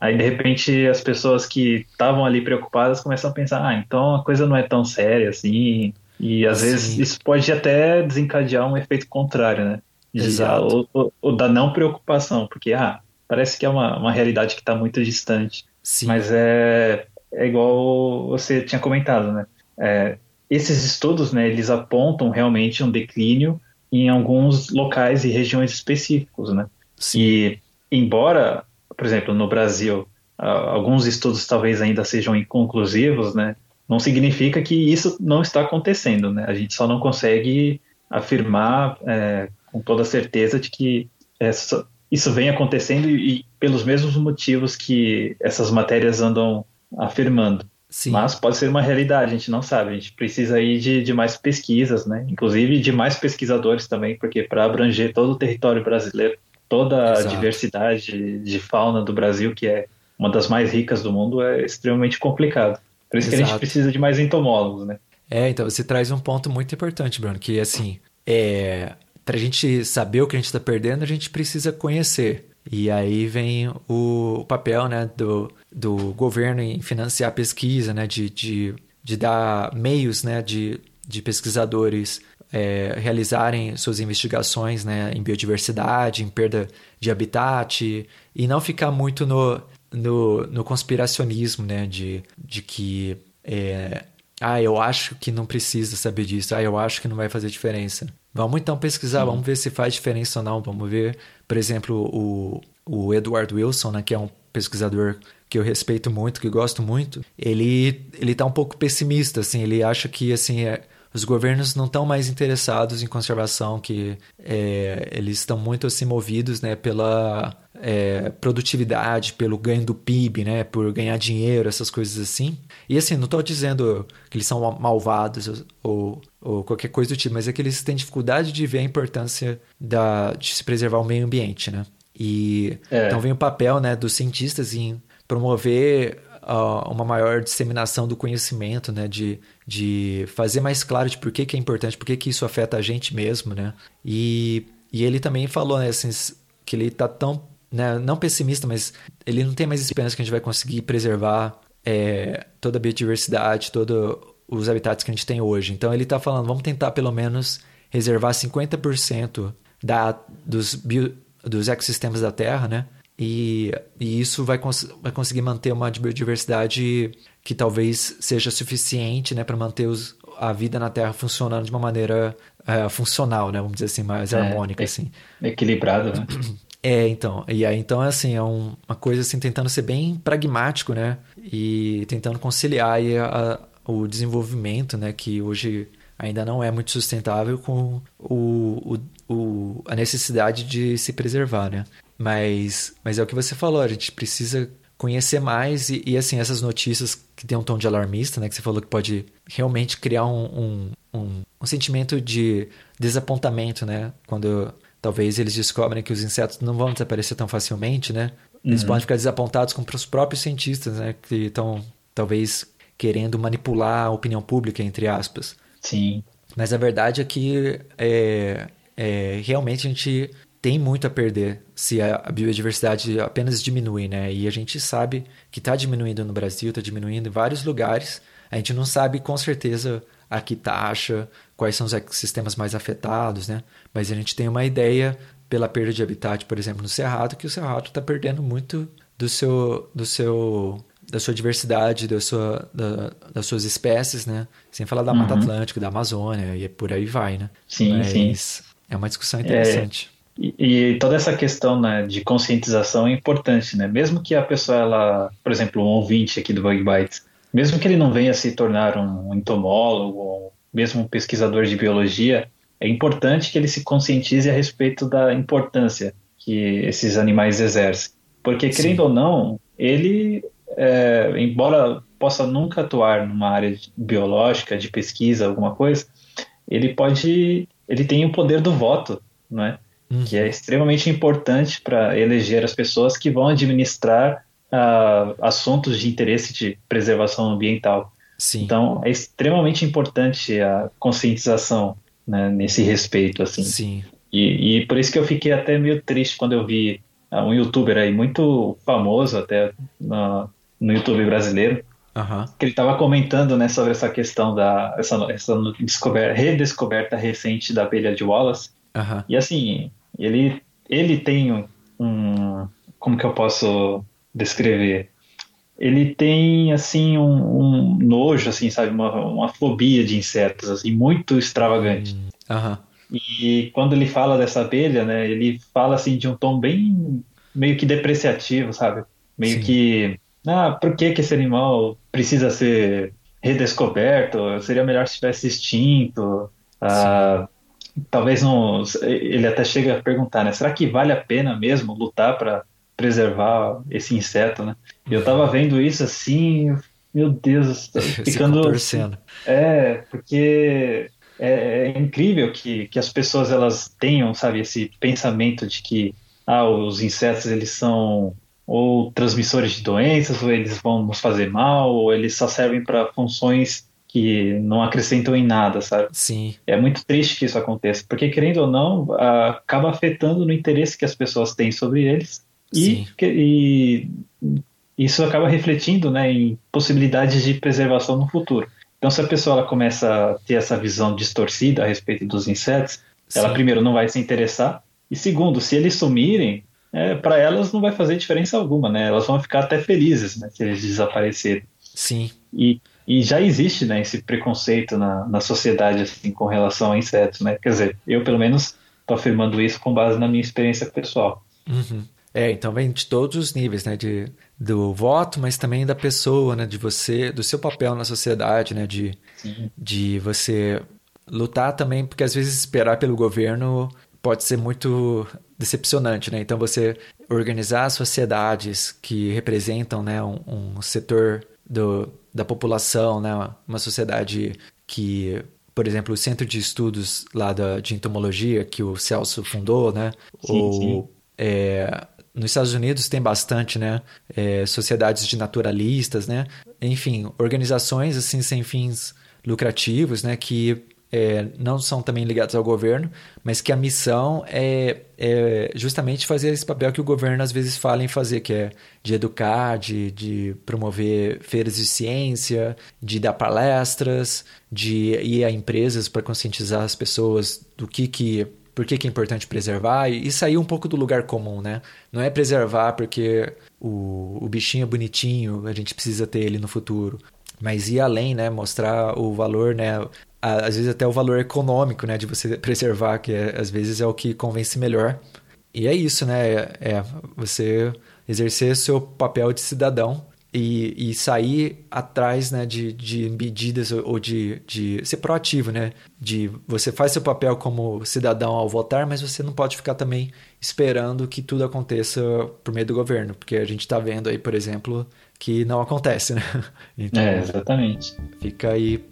[SPEAKER 3] Aí, de repente, as pessoas que estavam ali preocupadas começam a pensar: ah, então a coisa não é tão séria assim. E às Sim. vezes isso pode até desencadear um efeito contrário, né?
[SPEAKER 2] Exato.
[SPEAKER 3] Ou, ou, da não preocupação, porque ah, parece que é uma, uma realidade que está muito distante.
[SPEAKER 2] Sim.
[SPEAKER 3] Mas é, é igual você tinha comentado, né? É, esses estudos, né, eles apontam realmente um declínio em alguns locais e regiões específicos, né? Sim. E embora, por exemplo, no Brasil, alguns estudos talvez ainda sejam inconclusivos, né? Não significa que isso não está acontecendo, né? A gente só não consegue afirmar é, com toda certeza de que essa, isso vem acontecendo e, e, pelos mesmos motivos que essas matérias andam afirmando.
[SPEAKER 2] Sim.
[SPEAKER 3] Mas pode ser uma realidade, a gente não sabe. A gente precisa aí de, de mais pesquisas, né? Inclusive de mais pesquisadores também, porque para abranger todo o território brasileiro, toda Exato. a diversidade de fauna do Brasil, que é uma das mais ricas do mundo, é extremamente complicado. Por isso Exato. que a gente precisa de mais entomólogos, né?
[SPEAKER 2] É, então você traz um ponto muito importante, Bruno, que assim, é, para a gente saber o que a gente está perdendo, a gente precisa conhecer. E aí vem o papel né, do, do governo em financiar pesquisa, né, de, de, de dar meios né, de, de pesquisadores é, realizarem suas investigações né, em biodiversidade, em perda de habitat, e não ficar muito no, no, no conspiracionismo né, de, de que é, ah, eu acho que não precisa saber disso. Ah, eu acho que não vai fazer diferença. Vamos então pesquisar, vamos ver se faz diferença ou não. Vamos ver, por exemplo, o, o Edward Wilson, né, que é um pesquisador que eu respeito muito, que gosto muito. Ele ele tá um pouco pessimista, assim. Ele acha que assim é, os governos não estão mais interessados em conservação, que é, eles estão muito assim movidos, né, pela é, produtividade, pelo ganho do PIB, né, por ganhar dinheiro, essas coisas assim. E assim, não estou dizendo que eles são malvados ou, ou, qualquer coisa do tipo, mas é que eles têm dificuldade de ver a importância da, de se preservar o meio ambiente, né? E é. então vem o papel né, dos cientistas em promover uh, uma maior disseminação do conhecimento, né? De, de fazer mais claro de por que, que é importante, por que, que isso afeta a gente mesmo, né? E, e ele também falou, né, assim, que ele está tão, né, não pessimista, mas ele não tem mais esperança que a gente vai conseguir preservar é, toda a biodiversidade, todos os habitats que a gente tem hoje. Então ele está falando, vamos tentar pelo menos reservar 50% da, dos, bio, dos ecossistemas da Terra, né? E, e isso vai, cons vai conseguir manter uma biodiversidade que talvez seja suficiente né, para manter os, a vida na Terra funcionando de uma maneira é, funcional, né? Vamos dizer assim, mais é, harmônica,
[SPEAKER 3] é,
[SPEAKER 2] assim.
[SPEAKER 3] Equilibrado, né?
[SPEAKER 2] É, então. E aí, então, é assim, é um, uma coisa assim, tentando ser bem pragmático, né? E tentando conciliar aí a, o desenvolvimento, né? Que hoje ainda não é muito sustentável com o, o, o, a necessidade de se preservar, né? Mas, mas é o que você falou, a gente precisa conhecer mais e, e, assim, essas notícias que tem um tom de alarmista, né? Que você falou que pode realmente criar um, um, um, um sentimento de desapontamento, né? Quando talvez eles descobrem que os insetos não vão desaparecer tão facilmente, né? Eles uhum. podem ficar desapontados com os próprios cientistas, né? Que estão, talvez, querendo manipular a opinião pública, entre aspas.
[SPEAKER 3] Sim.
[SPEAKER 2] Mas a verdade é que é, é, realmente a gente tem muito a perder se a biodiversidade apenas diminui, né? E a gente sabe que está diminuindo no Brasil, está diminuindo em vários lugares. A gente não sabe com certeza a que taxa, quais são os ecossistemas mais afetados, né? Mas a gente tem uma ideia pela perda de habitat, por exemplo, no Cerrado, que o Cerrado está perdendo muito do seu, do seu, da sua diversidade, da sua, da, das suas espécies, né? Sem falar da uhum. Mata Atlântica, da Amazônia e por aí vai, né?
[SPEAKER 3] Sim,
[SPEAKER 2] Mas
[SPEAKER 3] sim.
[SPEAKER 2] É uma discussão interessante.
[SPEAKER 3] É... E, e, toda essa questão né, de conscientização é importante, né? Mesmo que a pessoa, ela, por exemplo, um ouvinte aqui do Bug Bites, mesmo que ele não venha se tornar um entomólogo ou mesmo um pesquisador de biologia, é importante que ele se conscientize a respeito da importância que esses animais exercem. Porque, querendo Sim. ou não, ele, é, embora possa nunca atuar numa área biológica, de pesquisa, alguma coisa, ele pode, ele tem o poder do voto, não é? uhum. que é extremamente importante para eleger as pessoas que vão administrar uh, assuntos de interesse de preservação ambiental.
[SPEAKER 2] Sim.
[SPEAKER 3] Então, é extremamente importante a conscientização né, nesse respeito, assim.
[SPEAKER 2] Sim.
[SPEAKER 3] E, e, por isso que eu fiquei até meio triste quando eu vi uh, um youtuber aí muito famoso até no, no YouTube brasileiro,
[SPEAKER 2] Uhum.
[SPEAKER 3] Que ele estava comentando né, sobre essa questão da essa, essa redescoberta recente da abelha de Wallace.
[SPEAKER 2] Uhum.
[SPEAKER 3] E assim, ele, ele tem um. Como que eu posso descrever? Ele tem assim um, um nojo, assim, sabe, uma, uma fobia de insetos, assim, muito extravagante.
[SPEAKER 2] Uhum.
[SPEAKER 3] E quando ele fala dessa abelha, né, ele fala assim de um tom bem meio que depreciativo, sabe? Meio Sim. que ah, por que, que esse animal precisa ser redescoberto? Seria melhor se tivesse extinto. Ah, talvez não. Ele até chega a perguntar, né? Será que vale a pena mesmo lutar para preservar esse inseto, né? Eu estava vendo isso assim, meu Deus, ficando. É, porque é, é, incrível que, que as pessoas elas tenham, sabe, esse pensamento de que ah, os insetos eles são ou transmissores de doenças, ou eles vão nos fazer mal, ou eles só servem para funções que não acrescentam em nada, sabe?
[SPEAKER 2] Sim.
[SPEAKER 3] É muito triste que isso aconteça, porque querendo ou não, acaba afetando no interesse que as pessoas têm sobre eles e, e isso acaba refletindo, né, em possibilidades de preservação no futuro. Então, se a pessoa ela começa a ter essa visão distorcida a respeito dos insetos, Sim. ela primeiro não vai se interessar e segundo, se eles sumirem, é, para elas não vai fazer diferença alguma, né? Elas vão ficar até felizes né, se eles desaparecerem.
[SPEAKER 2] Sim.
[SPEAKER 3] E, e já existe né, esse preconceito na, na sociedade assim, com relação a insetos, né? Quer dizer, eu pelo menos estou afirmando isso com base na minha experiência pessoal.
[SPEAKER 2] Uhum. É, então vem de todos os níveis, né? De, do voto, mas também da pessoa, né? De você, do seu papel na sociedade, né? De, de você lutar também, porque às vezes esperar pelo governo pode ser muito decepcionante, né? Então você organizar sociedades que representam, né, um, um setor do, da população, né, uma sociedade que, por exemplo, o Centro de Estudos lá da, de Entomologia que o Celso fundou, né?
[SPEAKER 3] Sim, ou sim.
[SPEAKER 2] É, nos Estados Unidos tem bastante, né? É, sociedades de naturalistas, né? Enfim, organizações assim sem fins lucrativos, né? Que é, não são também ligados ao governo, mas que a missão é, é, justamente fazer esse papel que o governo às vezes fala em fazer, que é de educar, de, de promover feiras de ciência, de dar palestras, de ir a empresas para conscientizar as pessoas do que que por que, que, é importante preservar e sair um pouco do lugar comum, né? Não é preservar porque o, o bichinho é bonitinho, a gente precisa ter ele no futuro mas ir além, né? Mostrar o valor, né? Às vezes até o valor econômico, né? De você preservar, que é, às vezes é o que convence melhor. E é isso, né? É, é você exercer seu papel de cidadão e, e sair atrás né, de, de medidas ou de, de ser proativo, né? De você faz seu papel como cidadão ao votar, mas você não pode ficar também esperando que tudo aconteça por meio do governo, porque a gente está vendo aí, por exemplo, que não acontece, né?
[SPEAKER 3] Então, é, exatamente.
[SPEAKER 2] Fica aí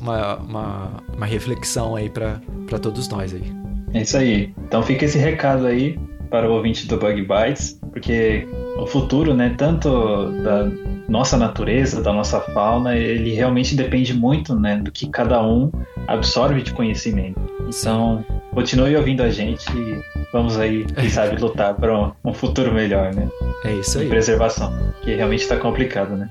[SPEAKER 2] uma, uma, uma reflexão aí para todos nós aí.
[SPEAKER 3] É isso aí. Então fica esse recado aí para o ouvinte do Bug Bites, porque o futuro, né, tanto da nossa natureza, da nossa fauna, ele realmente depende muito, né, do que cada um absorve de conhecimento. Então, continue ouvindo a gente e vamos aí, quem sabe, lutar para um, futuro melhor, né?
[SPEAKER 2] É isso aí.
[SPEAKER 3] De preservação, que realmente está complicado, né?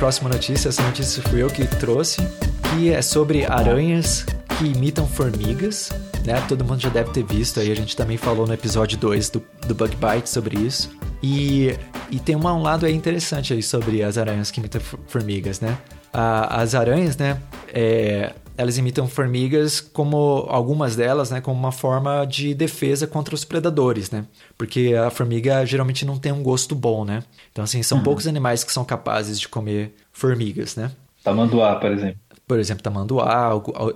[SPEAKER 2] Próxima notícia, essa notícia fui eu que trouxe, que é sobre aranhas que imitam formigas, né? Todo mundo já deve ter visto aí, a gente também falou no episódio 2 do, do Bug Bite sobre isso. E, e tem uma, um lado aí interessante aí sobre as aranhas que imitam formigas, né? as aranhas, né? É, elas imitam formigas como algumas delas, né, como uma forma de defesa contra os predadores, né? Porque a formiga geralmente não tem um gosto bom, né? Então assim, são
[SPEAKER 3] Uhum.
[SPEAKER 2] poucos animais que são capazes de comer formigas, né?
[SPEAKER 3] Tamanduá, por exemplo.
[SPEAKER 2] Por exemplo, tamanduá,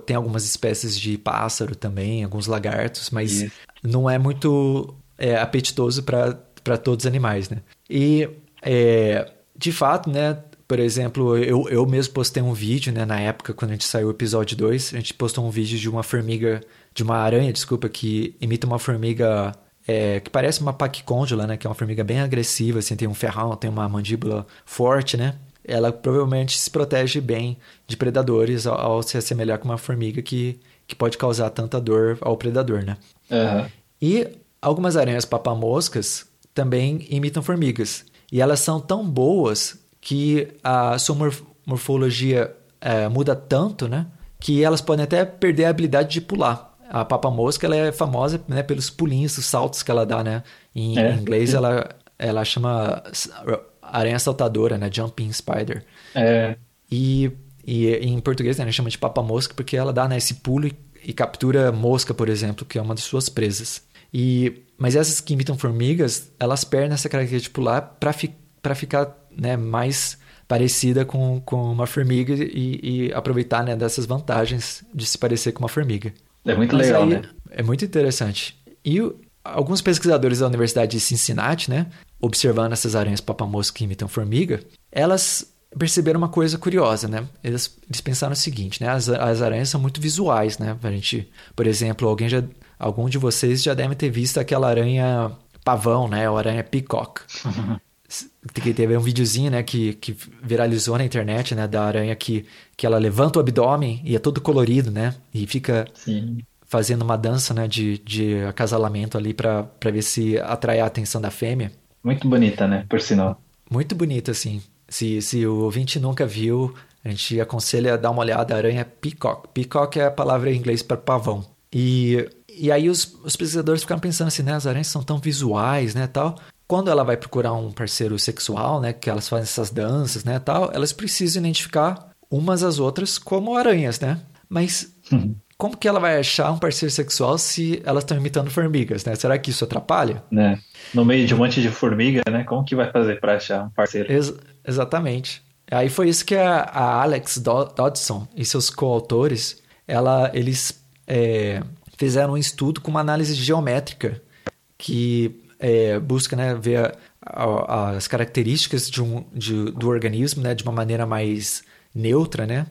[SPEAKER 2] tem algumas espécies de pássaro também, alguns lagartos, mas
[SPEAKER 3] Isso.
[SPEAKER 2] não é muito é, apetitoso para todos os animais, né? E, é, de fato, né? Por exemplo, eu, eu mesmo postei um vídeo, né? Na época, quando a gente saiu o episódio 2, a gente postou um vídeo de uma formiga, de uma aranha, desculpa, que imita uma formiga é, que parece uma paquicôndula, né? Que é uma formiga bem agressiva, assim, tem um ferrão, tem uma mandíbula forte, né? Ela provavelmente se protege bem de predadores ao, ao se assemelhar com uma formiga que, que pode causar tanta dor ao predador, né?
[SPEAKER 3] Aham.
[SPEAKER 2] E algumas aranhas papamoscas também imitam formigas. E elas são tão boas que a sua morf- morfologia eh, muda tanto, né? Que elas podem até perder a habilidade de pular. A papamosca ela é famosa né, pelos pulinhos, os saltos que ela dá, né? Em,
[SPEAKER 3] É.
[SPEAKER 2] em inglês ela, ela chama aranha saltadora, né? Jumping spider.
[SPEAKER 3] É,
[SPEAKER 2] E, e em português né, a gente chama de papa-mosca porque ela dá né, esse pulo e, e captura mosca, por exemplo, que é uma de suas presas. E, mas essas que imitam formigas, elas perdem essa característica de pular para fi, pra ficar né, mais parecida com, com uma formiga e, e aproveitar né, dessas vantagens de se parecer com uma formiga.
[SPEAKER 3] é muito
[SPEAKER 2] Mas
[SPEAKER 3] legal,
[SPEAKER 2] aí
[SPEAKER 3] né?
[SPEAKER 2] É muito interessante. E alguns pesquisadores da Universidade de Cincinnati, né, observando essas aranhas papamosca que imitam formiga, elas perceberam uma coisa curiosa, né? Eles, eles pensaram o seguinte, né? As, as aranhas são muito visuais, né? A gente, por exemplo, alguém já, algum de vocês já deve ter visto aquela aranha pavão, né? Ou aranha peacock. que teve um videozinho, né, que, que viralizou na internet, né, da aranha que, que ela levanta o abdômen e é todo colorido, né, e fica
[SPEAKER 3] Sim.
[SPEAKER 2] fazendo uma dança, né, de, de acasalamento ali pra ver se atrai a atenção da fêmea.
[SPEAKER 3] Muito bonita, né? Por sinal.
[SPEAKER 2] Muito bonito, assim. Se, se o ouvinte nunca viu, a gente aconselha a dar uma olhada. A aranha peacock. Peacock é a palavra em inglês para pavão. E, e aí os, os pesquisadores ficaram pensando assim, né? As aranhas são tão visuais, né, tal. Quando ela vai procurar um parceiro sexual, né, que elas fazem essas danças, né, tal, elas precisam identificar umas às outras como aranhas, né? Mas como que ela vai achar um parceiro sexual se elas estão imitando formigas, né? Será que isso atrapalha?
[SPEAKER 3] Né? No meio de um monte de formiga, né? Como que vai fazer pra achar um parceiro?
[SPEAKER 2] Ex- exatamente. Aí foi isso que a, a Alex Do- Dodson e seus coautores, ela, eles é, fizeram um estudo com uma análise geométrica que é, busca né, ver a- a- as características de um, de- do organismo né, de uma maneira mais neutra, né,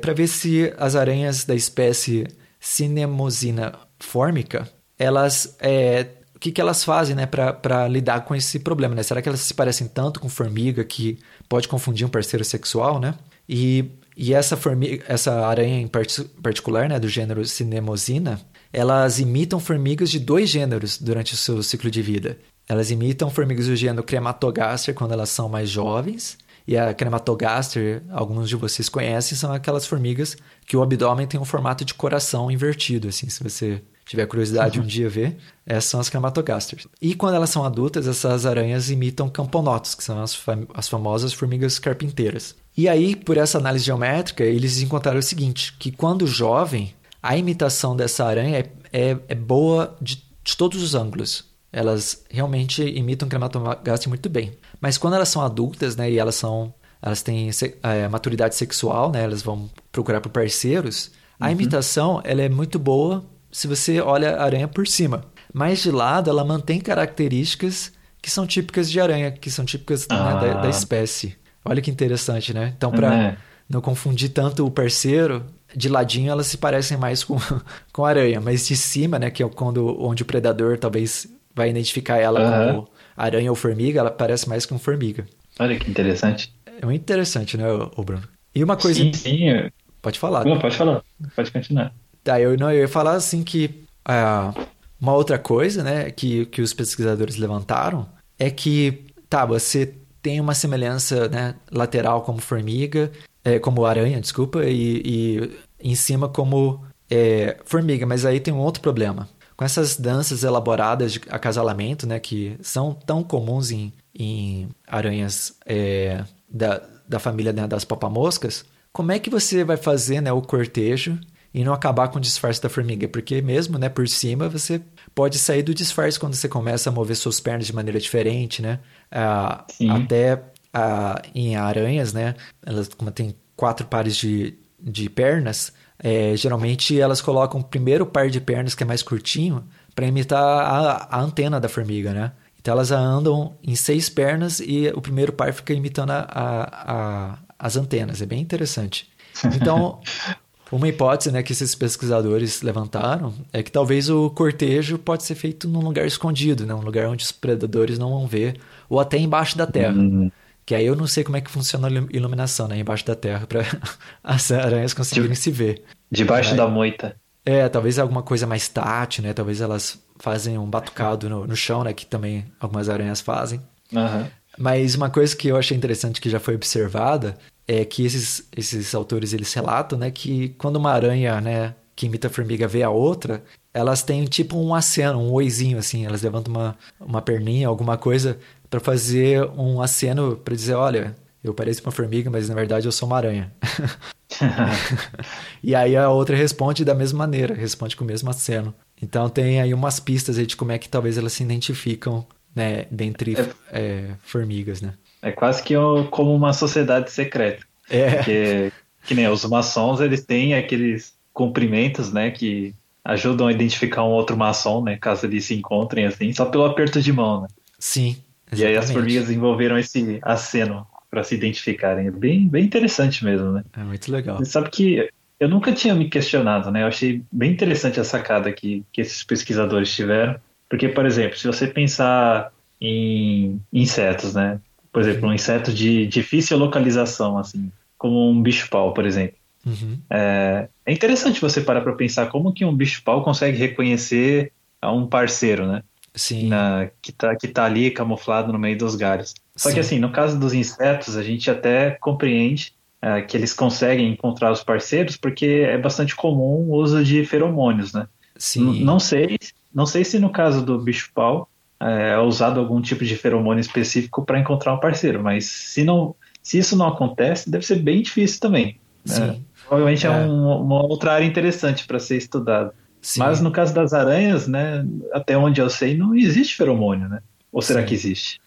[SPEAKER 2] para ver se as aranhas da espécie Cinemosina formica, elas é, o que, que elas fazem né, para lidar com esse problema? Né? Será que elas se parecem tanto com formiga que pode confundir um parceiro sexual? Né? E, e essa, formiga, essa aranha em parti- particular, né, do gênero Cinemosina, elas imitam formigas de dois gêneros durante o seu ciclo de vida. Elas imitam formigas do gênero Crematogaster quando elas são mais jovens. E a Crematogaster, alguns de vocês conhecem, são aquelas formigas que o abdômen tem um formato de coração invertido, assim, se você tiver curiosidade um dia ver, essas são as Crematogasters. E quando elas são adultas, essas aranhas imitam camponotos, que são as, fam as famosas formigas carpinteiras. E aí, por essa análise geométrica, eles encontraram o seguinte, que quando jovem, a imitação dessa aranha é, é, é boa de, de todos os ângulos. Elas realmente imitam Crematogaster muito bem. Mas quando elas são adultas, né, e elas são elas têm é, maturidade sexual, né, elas vão procurar por parceiros, a imitação ela é muito boa se você olha a aranha por cima. Mas de lado ela mantém características que são típicas de aranha, que são típicas né,
[SPEAKER 3] Ah.
[SPEAKER 2] da, da espécie. Olha que interessante, né? Então, para
[SPEAKER 3] É.
[SPEAKER 2] não confundir tanto o parceiro, de ladinho elas se parecem mais com, com a aranha, mas de cima, né, que é quando onde o predador talvez vai identificar ela
[SPEAKER 3] Aham.
[SPEAKER 2] como aranha ou formiga, ela parece mais com formiga.
[SPEAKER 3] Olha que interessante.
[SPEAKER 2] É muito interessante, né, ô Bruno? E uma coisa,
[SPEAKER 3] Sim, sim.
[SPEAKER 2] pode falar.
[SPEAKER 3] Não, pode falar. Pode continuar.
[SPEAKER 2] Tá, eu, não, eu ia falar assim que ah, uma outra coisa, né, que, que os pesquisadores levantaram é que, tá, você tem uma semelhança né, lateral como formiga, é, como aranha, desculpa, e, e em cima como é, formiga, mas aí tem um outro problema. Com essas danças elaboradas de acasalamento, né, que são tão comuns em, em aranhas é, da, da família né, das papamoscas, como é que você vai fazer né, o cortejo e não acabar com o disfarce da formiga? Porque mesmo né, por cima você pode sair do disfarce quando você começa a mover suas pernas de maneira diferente, né? Ah, até ah, em aranhas, né? Elas, como tem quatro pares de, de pernas, é, geralmente elas colocam o primeiro par de pernas que é mais curtinho para imitar a, a, antena da formiga, né? Então elas andam em seis pernas e o primeiro par fica imitando a, a, as antenas. É bem interessante. Então, uma hipótese né, que esses pesquisadores levantaram é que talvez o cortejo pode ser feito num lugar escondido, né? um lugar onde os predadores não vão ver, ou até embaixo da terra. Uhum. Que aí eu não sei como é que funciona a iluminação, né? Embaixo da terra, para as aranhas conseguirem de, se ver.
[SPEAKER 3] Debaixo da moita.
[SPEAKER 2] É, talvez alguma coisa mais tátil, né? Talvez elas fazem um batucado no, no chão, né? Que também algumas aranhas fazem.
[SPEAKER 3] Uhum.
[SPEAKER 2] Mas uma coisa que eu achei interessante que já foi observada é que esses, esses autores eles relatam, né? Que quando uma aranha, né? Que imita a formiga vê a outra, elas têm tipo um aceno, um oizinho assim. Elas levantam uma, uma perninha, alguma coisa para fazer um aceno para dizer, olha, eu pareço uma formiga, mas na verdade eu sou uma aranha. e aí a outra responde da mesma maneira, responde com o mesmo aceno. Então tem aí umas pistas aí de como é que talvez elas se identificam, né, dentre é, é, formigas, né?
[SPEAKER 3] É quase que como uma sociedade secreta.
[SPEAKER 2] É.
[SPEAKER 3] Porque, que nem os maçons, eles têm aqueles cumprimentos, né, que ajudam a identificar um outro maçom, né, caso eles se encontrem assim, só pelo aperto de mão, né?
[SPEAKER 2] Sim.
[SPEAKER 3] Exatamente. E aí as formigas desenvolveram esse aceno para se identificarem. É bem, bem interessante mesmo, né?
[SPEAKER 2] É muito legal.
[SPEAKER 3] Você sabe que eu nunca tinha me questionado, né? Eu achei bem interessante a sacada que, que esses pesquisadores tiveram. Porque, por exemplo, se você pensar em insetos, né? Por exemplo, um inseto de difícil localização, assim, como um bicho-pau, por exemplo.
[SPEAKER 2] Uhum.
[SPEAKER 3] É, é, interessante você parar para pensar como que um bicho-pau consegue reconhecer a um parceiro, né?
[SPEAKER 2] Sim.
[SPEAKER 3] Na, que, tá, que tá ali camuflado no meio dos galhos. Só Sim. que assim, no caso dos insetos, a gente até compreende uh, que eles conseguem encontrar os parceiros porque é bastante comum o uso de feromônios, né?
[SPEAKER 2] Sim.
[SPEAKER 3] não sei, não sei se no caso do bicho-pau é, é usado algum tipo de feromônio específico para encontrar um parceiro, mas se não, se isso não acontece, deve ser bem difícil também. Né? Provavelmente é, é um, uma outra área interessante para ser estudada. Sim. Mas no caso das aranhas, né, até onde eu sei, não existe feromônio, né? Ou será Sim. que existe?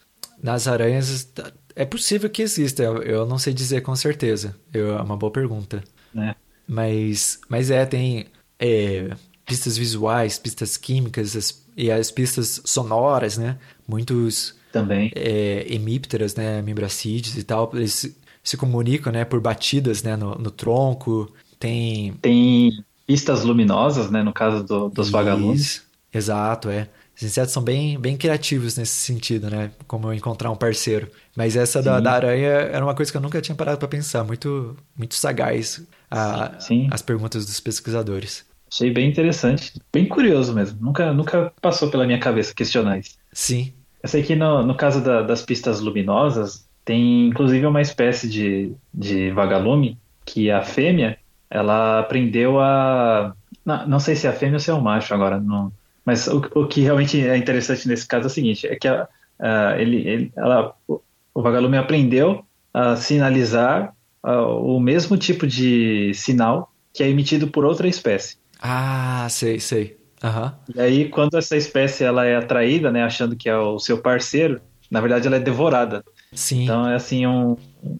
[SPEAKER 2] Nas aranhas é possível que exista, eu não sei dizer com certeza. Eu, é uma boa pergunta.
[SPEAKER 3] É.
[SPEAKER 2] Mas, mas é, tem é, pistas visuais, pistas químicas as, e as pistas sonoras, né? Muitos
[SPEAKER 3] também
[SPEAKER 2] é, hemípteras, né? Membracídeos e tal, eles se, se comunicam, né? Por batidas, né? No, no tronco. Tem
[SPEAKER 3] tem pistas luminosas, né? No caso do, dos vagalumes.
[SPEAKER 2] Exato, é. Os insetos são bem, bem criativos nesse sentido, né? Como encontrar um parceiro. Mas essa da, da, aranha era uma coisa que eu nunca tinha parado para pensar. Muito, muito sagaz a,
[SPEAKER 3] sim, sim.
[SPEAKER 2] as perguntas dos pesquisadores.
[SPEAKER 3] Achei bem interessante, bem curioso mesmo. Nunca, nunca passou pela minha cabeça questionar isso.
[SPEAKER 2] Sim.
[SPEAKER 3] Eu sei que no, no caso da, das pistas luminosas, tem inclusive uma espécie de, de vagalume que a fêmea ela aprendeu a. Não, não sei se é a fêmea ou se é o macho agora, não. Mas o, o que realmente é interessante nesse caso é o seguinte: é que a, a, ele, ele, ela, o, vagalume aprendeu a sinalizar a, o mesmo tipo de sinal que é emitido por outra espécie.
[SPEAKER 2] Ah, sei, sei. Uhum.
[SPEAKER 3] E aí, quando essa espécie ela é atraída, né, achando que é o seu parceiro, na verdade ela é devorada.
[SPEAKER 2] Sim.
[SPEAKER 3] Então é assim um,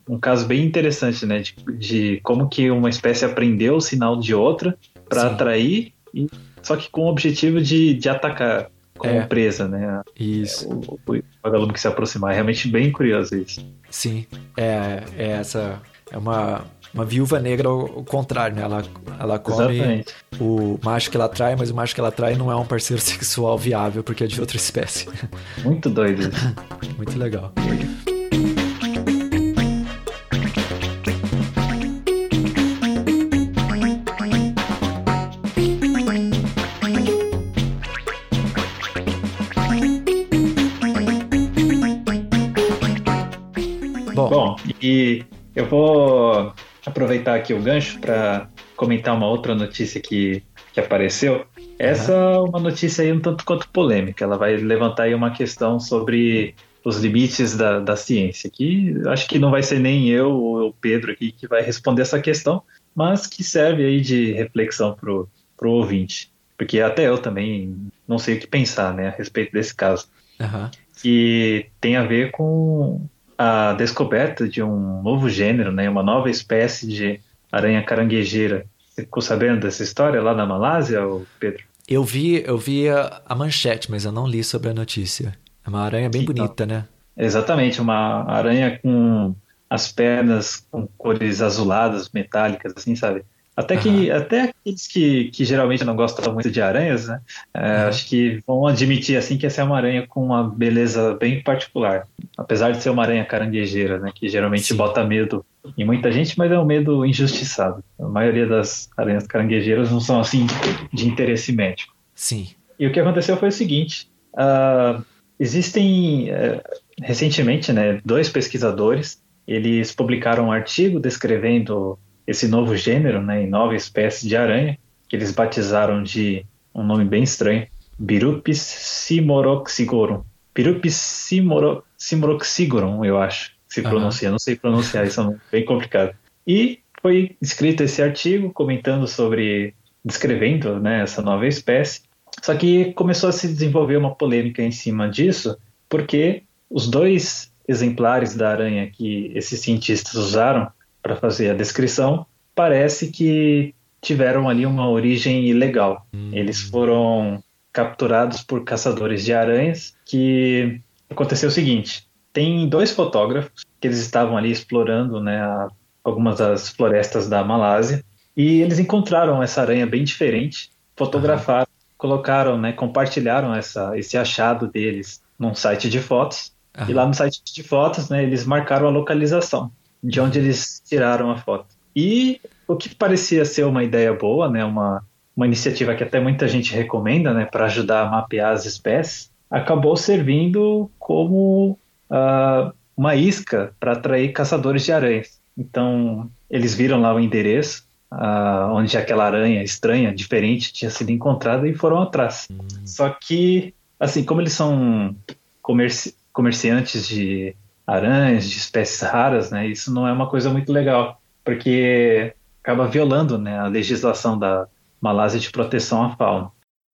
[SPEAKER 3] um caso bem interessante, né? De, de como que uma espécie aprendeu o sinal de outra para atrair, e, só que com o objetivo de, de atacar como é. presa, né?
[SPEAKER 2] Isso.
[SPEAKER 3] É, o, o, o vagalume que se aproximar. É realmente bem curioso isso.
[SPEAKER 2] Sim. É, é essa. É uma, uma viúva negra ao contrário, né? Ela, ela come
[SPEAKER 3] Exatamente.
[SPEAKER 2] o macho que ela atrai, mas o macho que ela atrai não é um parceiro sexual viável, porque é de outra espécie.
[SPEAKER 3] Muito doido isso.
[SPEAKER 2] Muito legal.
[SPEAKER 3] E eu vou aproveitar aqui o gancho para comentar uma outra notícia que, que apareceu. Essa é uma notícia aí um tanto quanto polêmica. Ela vai levantar aí uma questão sobre os limites da, da ciência. Que acho que não vai ser nem eu ou o Pedro aqui que vai responder essa questão, mas que serve aí de reflexão para o ouvinte. Porque até eu também não sei o que pensar né, a respeito desse caso. Que tem a ver com a descoberta de um novo gênero, né, uma nova espécie de aranha caranguejeira. Você ficou sabendo dessa história lá na Malásia, Pedro?
[SPEAKER 2] Eu vi, eu vi a, a manchete, mas eu não li sobre a notícia. É uma aranha bem
[SPEAKER 3] Então.
[SPEAKER 2] bonita, né?
[SPEAKER 3] Exatamente, uma aranha com as pernas com cores azuladas, metálicas, assim, sabe? Até que até aqueles que, que geralmente não gostam muito de aranhas, né? é,
[SPEAKER 2] Aham.
[SPEAKER 3] Acho que vão admitir assim que essa é uma aranha com uma beleza bem particular. Apesar de ser uma aranha caranguejeira, né? Que geralmente
[SPEAKER 2] Sim.
[SPEAKER 3] bota medo em muita gente, mas é um medo injustiçado. A maioria das aranhas caranguejeiras não são assim de interesse médico.
[SPEAKER 2] Sim.
[SPEAKER 3] E o que aconteceu foi o seguinte: ah, existem eh, recentemente, né, dois pesquisadores. Eles publicaram um artigo descrevendo esse novo gênero, né, e nova espécie de aranha que eles batizaram de um nome bem estranho, Birupis simoroxigorum. Birupis simoro, simoroxigorum, eu acho, que se pronuncia. Não sei pronunciar, isso é nome bem complicado. E foi escrito esse artigo comentando sobre, descrevendo, né, essa nova espécie. Só que começou a se desenvolver uma polêmica em cima disso, porque os dois exemplares da aranha que esses cientistas usaram para fazer a descrição parece que tiveram ali uma origem ilegal. Eles foram capturados por caçadores de aranhas que aconteceu o seguinte, tem dois fotógrafos que eles estavam ali explorando né, algumas das florestas da Malásia e eles encontraram essa aranha bem diferente, fotografaram, colocaram, né, compartilharam essa, esse achado deles num site de fotos
[SPEAKER 2] Aham.
[SPEAKER 3] e lá no site de fotos, né, eles marcaram a localização de onde eles tiraram a foto. E o que parecia ser uma ideia boa, né, uma, uma iniciativa que até muita gente recomenda, né, para ajudar a mapear as espécies, acabou servindo como ah, uma isca para atrair caçadores de aranhas. Então, eles viram lá o endereço ah, onde aquela aranha estranha, diferente, tinha sido encontrada e foram atrás. Só que, assim, como eles são comerci- comerciantes de aranhas, de espécies raras, né, isso não é uma coisa muito legal, porque acaba violando né, a legislação da Malásia de proteção à fauna.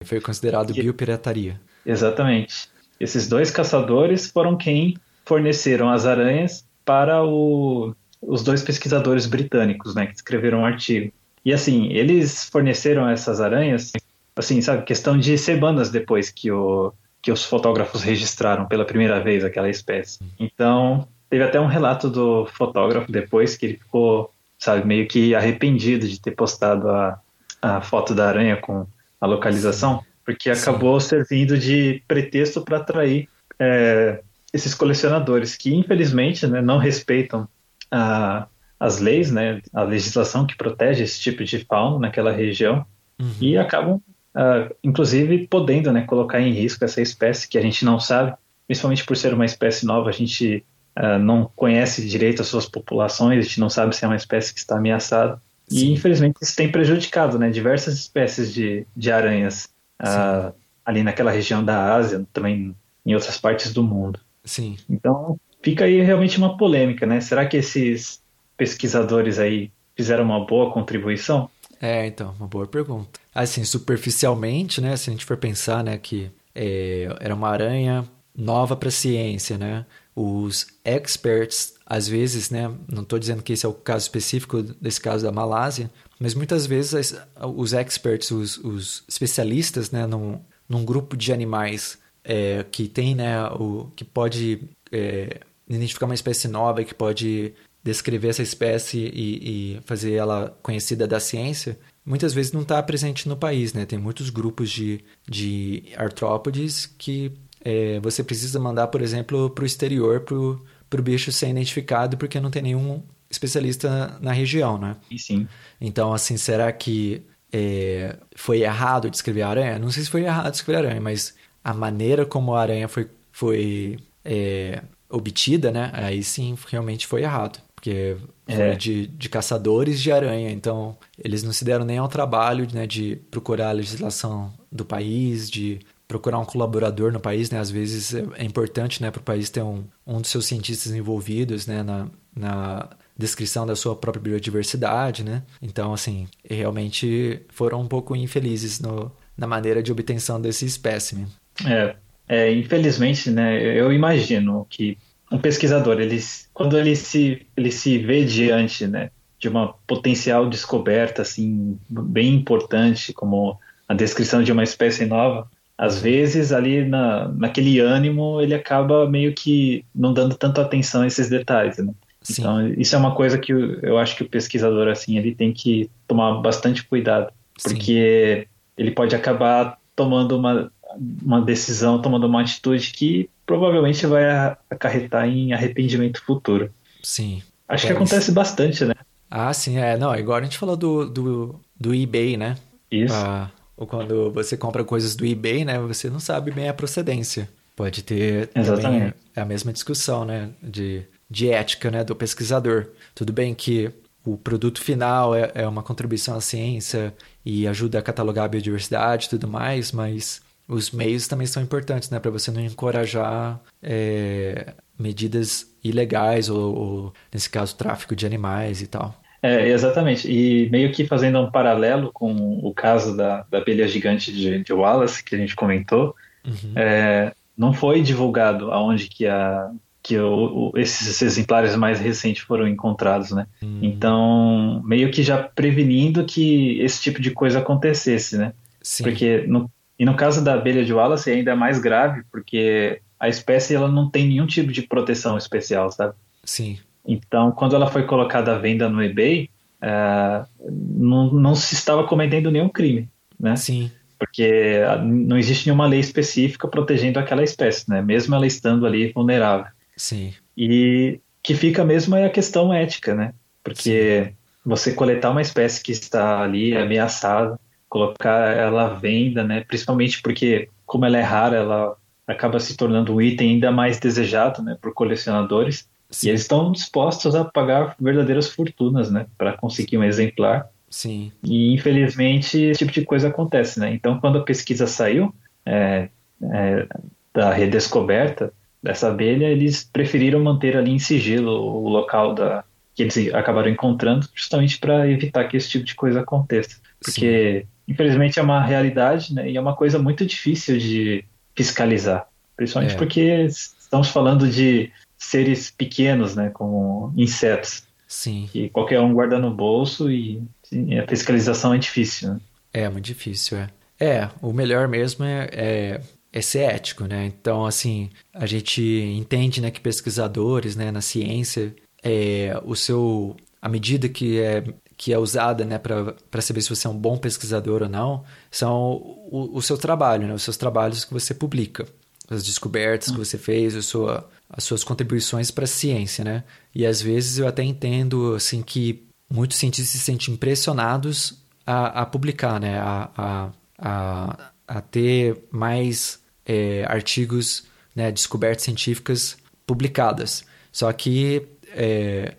[SPEAKER 2] Foi considerado biopirataria.
[SPEAKER 3] Exatamente. Esses dois caçadores foram quem forneceram as aranhas para o- os dois pesquisadores britânicos, né, que escreveram o artigo. E assim, eles forneceram essas aranhas, assim, sabe, questão de semanas depois que, o, que os fotógrafos registraram pela primeira vez aquela espécie. Então, teve até um relato do fotógrafo depois que ele ficou, sabe, meio que arrependido de ter postado a, a foto da aranha com a localização, porque acabou servindo de pretexto para atrair é, esses colecionadores que, infelizmente, né, não respeitam a, as leis, né, a legislação que protege esse tipo de fauna naquela região
[SPEAKER 2] Uhum.
[SPEAKER 3] e acabam, ah, inclusive, podendo né, colocar em risco essa espécie que a gente não sabe, principalmente por ser uma espécie nova, a gente ah, não conhece direito as suas populações, a gente não sabe se é uma espécie que está ameaçada. E,
[SPEAKER 2] Sim.
[SPEAKER 3] infelizmente, isso tem prejudicado né, diversas espécies de, de aranhas ah, ali naquela região da Ásia, também em outras partes do mundo.
[SPEAKER 2] Sim.
[SPEAKER 3] Então, fica aí realmente uma polêmica, né? Será que esses pesquisadores aí fizeram uma boa contribuição?
[SPEAKER 2] É, então, uma boa pergunta. Assim, superficialmente, né, se a gente for pensar, né, que é, era uma aranha nova para a ciência, né? Os experts, às vezes, né, não estou dizendo que esse é o caso específico desse caso da Malásia, mas muitas vezes os experts, os, os especialistas, né, num, num grupo de animais é, que tem, né, o que pode é, identificar uma espécie nova que pode descrever essa espécie e, e fazer ela conhecida da ciência, muitas vezes não está presente no país, né? Tem muitos grupos de, de artrópodes que é, você precisa mandar, por exemplo, para o exterior para o bicho ser identificado porque não tem nenhum especialista na região, né?
[SPEAKER 3] E sim.
[SPEAKER 2] Então, assim, será que é, foi errado descrever a aranha? Não sei se foi errado descrever a aranha, mas a maneira como a aranha foi, foi é, obtida, né? Aí sim, realmente foi errado. Porque foi
[SPEAKER 3] É.
[SPEAKER 2] de, de caçadores de aranha. Então, eles não se deram nem ao trabalho né, de procurar a legislação do país, de procurar um colaborador no país, né? Às vezes é, é importante, né, para o país ter um, um dos seus cientistas envolvidos, né, na, na descrição da sua própria biodiversidade, né? Então, assim, realmente foram um pouco infelizes no, na maneira de obtenção desse espécime.
[SPEAKER 3] É, é, infelizmente, né, eu imagino que um pesquisador, ele, quando ele se, ele se vê diante, né, de uma potencial descoberta, assim, bem importante, como a descrição de uma espécie nova, às vezes ali na, naquele ânimo ele acaba meio que não dando tanto atenção a esses detalhes, né? Sim. Então isso é uma coisa que eu, eu, acho que o pesquisador assim ele tem que tomar bastante cuidado, porque Sim. ele pode acabar tomando uma, uma decisão, tomando uma atitude que provavelmente vai acarretar em arrependimento futuro.
[SPEAKER 2] Sim.
[SPEAKER 3] Acho que acontece bastante, né?
[SPEAKER 2] Ah, sim, é. Não, agora a gente falou do, do, do eBay, né?
[SPEAKER 3] Isso. Ah,
[SPEAKER 2] ou quando você compra coisas do eBay, né? Você não sabe bem a procedência. Pode ter
[SPEAKER 3] Exatamente.
[SPEAKER 2] a mesma discussão, né? De, de ética, né? Do pesquisador. Tudo bem que o produto final é, é uma contribuição à ciência e ajuda a catalogar a biodiversidade e tudo mais, mas os meios também são importantes, né? Para você não encorajar é, medidas ilegais ou, ou, nesse caso, tráfico de animais e tal.
[SPEAKER 3] É, exatamente. E meio que fazendo um paralelo com o caso da, da abelha gigante de, de Wallace, que a gente comentou, uhum. é, não foi divulgado aonde que, a, que o, o, esses exemplares mais recentes foram encontrados, né? Uhum. Então, meio que já prevenindo que esse tipo de coisa acontecesse, né?
[SPEAKER 2] Sim.
[SPEAKER 3] Porque, no, e no caso da abelha de Wallace é ainda mais grave, porque a espécie ela não tem nenhum tipo de proteção especial, sabe?
[SPEAKER 2] Sim.
[SPEAKER 3] Então, quando ela foi colocada à venda no eBay, é, não, não se estava cometendo nenhum crime, né?
[SPEAKER 2] Sim.
[SPEAKER 3] Porque não existe nenhuma lei específica protegendo aquela espécie, né? Mesmo ela estando ali vulnerável.
[SPEAKER 2] Sim.
[SPEAKER 3] E que fica mesmo é a questão ética, né? Porque Sim. você coletar uma espécie que está ali ameaçada, colocar ela à venda, né? Principalmente porque, como ela é rara, ela acaba se tornando um item ainda mais desejado, né? Por colecionadores. Sim. E eles estão dispostos a pagar verdadeiras fortunas, né, para conseguir um exemplar.
[SPEAKER 2] Sim.
[SPEAKER 3] E infelizmente esse tipo de coisa acontece, né? Então, quando a pesquisa saiu é, é, da redescoberta dessa abelha, eles preferiram manter ali em sigilo o local da que eles acabaram encontrando, justamente para evitar que esse tipo de coisa aconteça, porque Sim. infelizmente é uma realidade, né? E é uma coisa muito difícil de fiscalizar, principalmente é. porque estamos falando de seres pequenos, né, como insetos.
[SPEAKER 2] Sim.
[SPEAKER 3] Que qualquer um guarda no bolso e a fiscalização é difícil. Né?
[SPEAKER 2] É, muito difícil, é. É, o melhor mesmo é, é, é, ser ético, né? Então, assim, a gente entende, né, que pesquisadores, né, na ciência, é, o seu, a medida que é que é usada, né, para saber se você é um bom pesquisador ou não, são o, o seu trabalho, né, os seus trabalhos que você publica as descobertas que você fez, a sua, as suas contribuições para a ciência, né? E às vezes eu até entendo assim que muitos cientistas se sentem impressionados a, a publicar, né? A, a, a, a ter mais é, artigos, né? descobertas científicas publicadas. Só que é,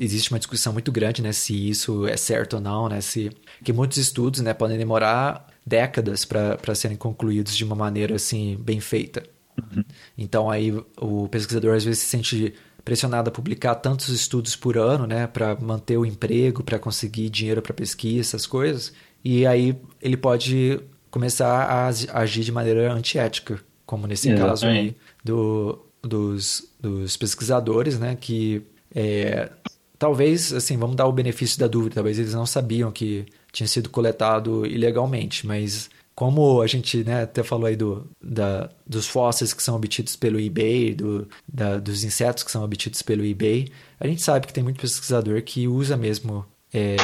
[SPEAKER 2] existe uma discussão muito grande, né? Se isso é certo ou não, né? Se que muitos estudos, né? Podem demorar décadas para serem concluídos de uma maneira assim bem feita. Uhum. Então aí o pesquisador às vezes se sente pressionado a publicar tantos estudos por ano, né, para manter o emprego, para conseguir dinheiro para pesquisa, essas coisas. E aí ele pode começar a agir de maneira antiética, como nesse caso aí do, dos, dos pesquisadores, né, que é, talvez, assim, vamos dar o benefício da dúvida, talvez eles não sabiam que tinha sido coletado ilegalmente, mas como a gente né, até falou aí do, da, dos fósseis que são obtidos pelo eBay, do, da, dos insetos que são obtidos pelo eBay, a gente sabe que tem muito pesquisador que usa mesmo é,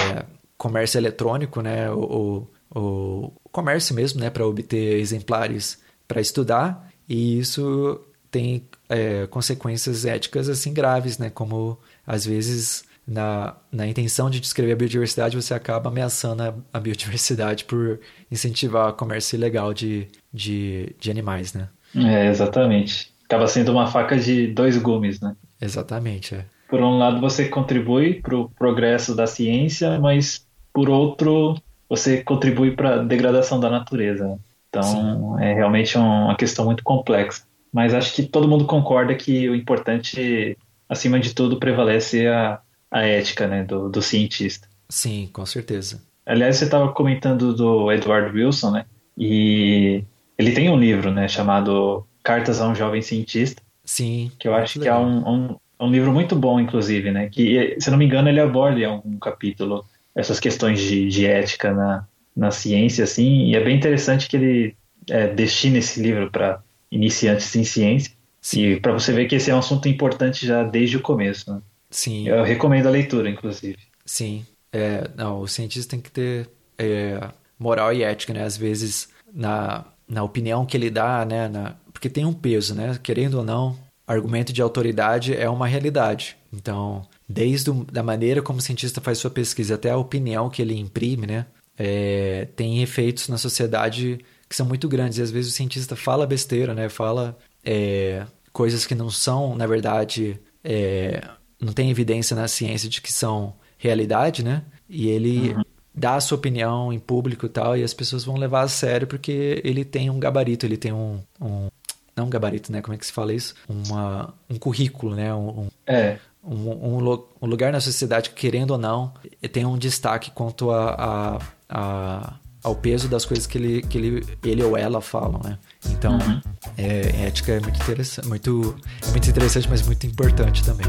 [SPEAKER 2] comércio eletrônico, né, o, o, o comércio mesmo, né, para obter exemplares para estudar, e isso tem é, consequências éticas assim graves, né, como às vezes na, na intenção de descrever a biodiversidade, você acaba ameaçando a, a biodiversidade por incentivar o comércio ilegal de, de, de animais, né?
[SPEAKER 3] É, exatamente. Acaba sendo uma faca de dois gumes, né?
[SPEAKER 2] Exatamente, é.
[SPEAKER 3] Por um lado, você contribui para o progresso da ciência, mas por outro, você contribui para a degradação da natureza. Então, Sim. é realmente uma questão muito complexa. Mas acho que todo mundo concorda que o importante, acima de tudo, prevalece a, a ética né, do, do cientista.
[SPEAKER 2] Sim, com certeza.
[SPEAKER 3] Aliás, você estava comentando do Edward Wilson, né? E ele tem um livro, né, chamado Cartas a um Jovem Cientista.
[SPEAKER 2] Sim.
[SPEAKER 3] Que eu acho que é um, um, um, livro muito bom, inclusive, né? Que, se não me engano, ele aborda em algum capítulo essas questões de, de ética na, na ciência, assim. E é bem interessante que ele é, destina esse livro para iniciantes em ciência. Sim. E para você ver que esse é um assunto importante já desde o começo, né?
[SPEAKER 2] Sim.
[SPEAKER 3] Eu recomendo a leitura, inclusive.
[SPEAKER 2] Sim. É, não, o cientista tem que ter é, moral e ética, né? Às vezes, na, na opinião que ele dá, né? Na, porque tem um peso, né? Querendo ou não, argumento de autoridade é uma realidade. Então, desde a da maneira como o cientista faz sua pesquisa até a opinião que ele imprime, né? É, tem efeitos na sociedade que são muito grandes. E às vezes o cientista fala besteira, né? Fala é, coisas que não são, na verdade, é, não tem evidência na ciência de que são realidade, né? E ele uhum. dá a sua opinião em público e tal, e as pessoas vão levar a sério porque ele tem um gabarito, ele tem um, um não um gabarito, né? Como é que se fala isso? Uma, um currículo, né? Um,
[SPEAKER 3] é.
[SPEAKER 2] Um, um, um, lugar na sociedade que, querendo ou não, tem um destaque quanto a, a, a ao peso das coisas que ele, que ele, ele ou ela falam, né? Então, uhum. é, ética é muito interessante, muito, é muito interessante, mas muito importante também.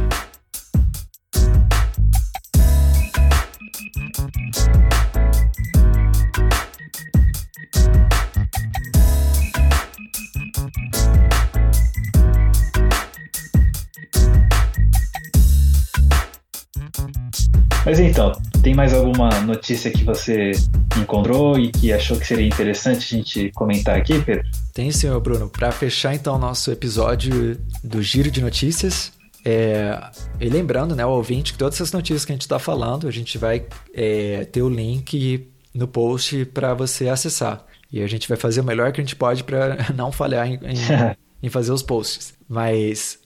[SPEAKER 3] Mas então, tem mais alguma notícia que você encontrou e que achou que seria interessante a gente comentar aqui, Pedro?
[SPEAKER 2] Tem, senhor Bruno. Para fechar então o nosso episódio do Giro de Notícias, é, e lembrando, né, o ouvinte, que todas essas notícias que a gente está falando, a gente vai é, ter o link no post para você acessar. E a gente vai fazer o melhor que a gente pode para não falhar em, em, em, fazer os posts. Mas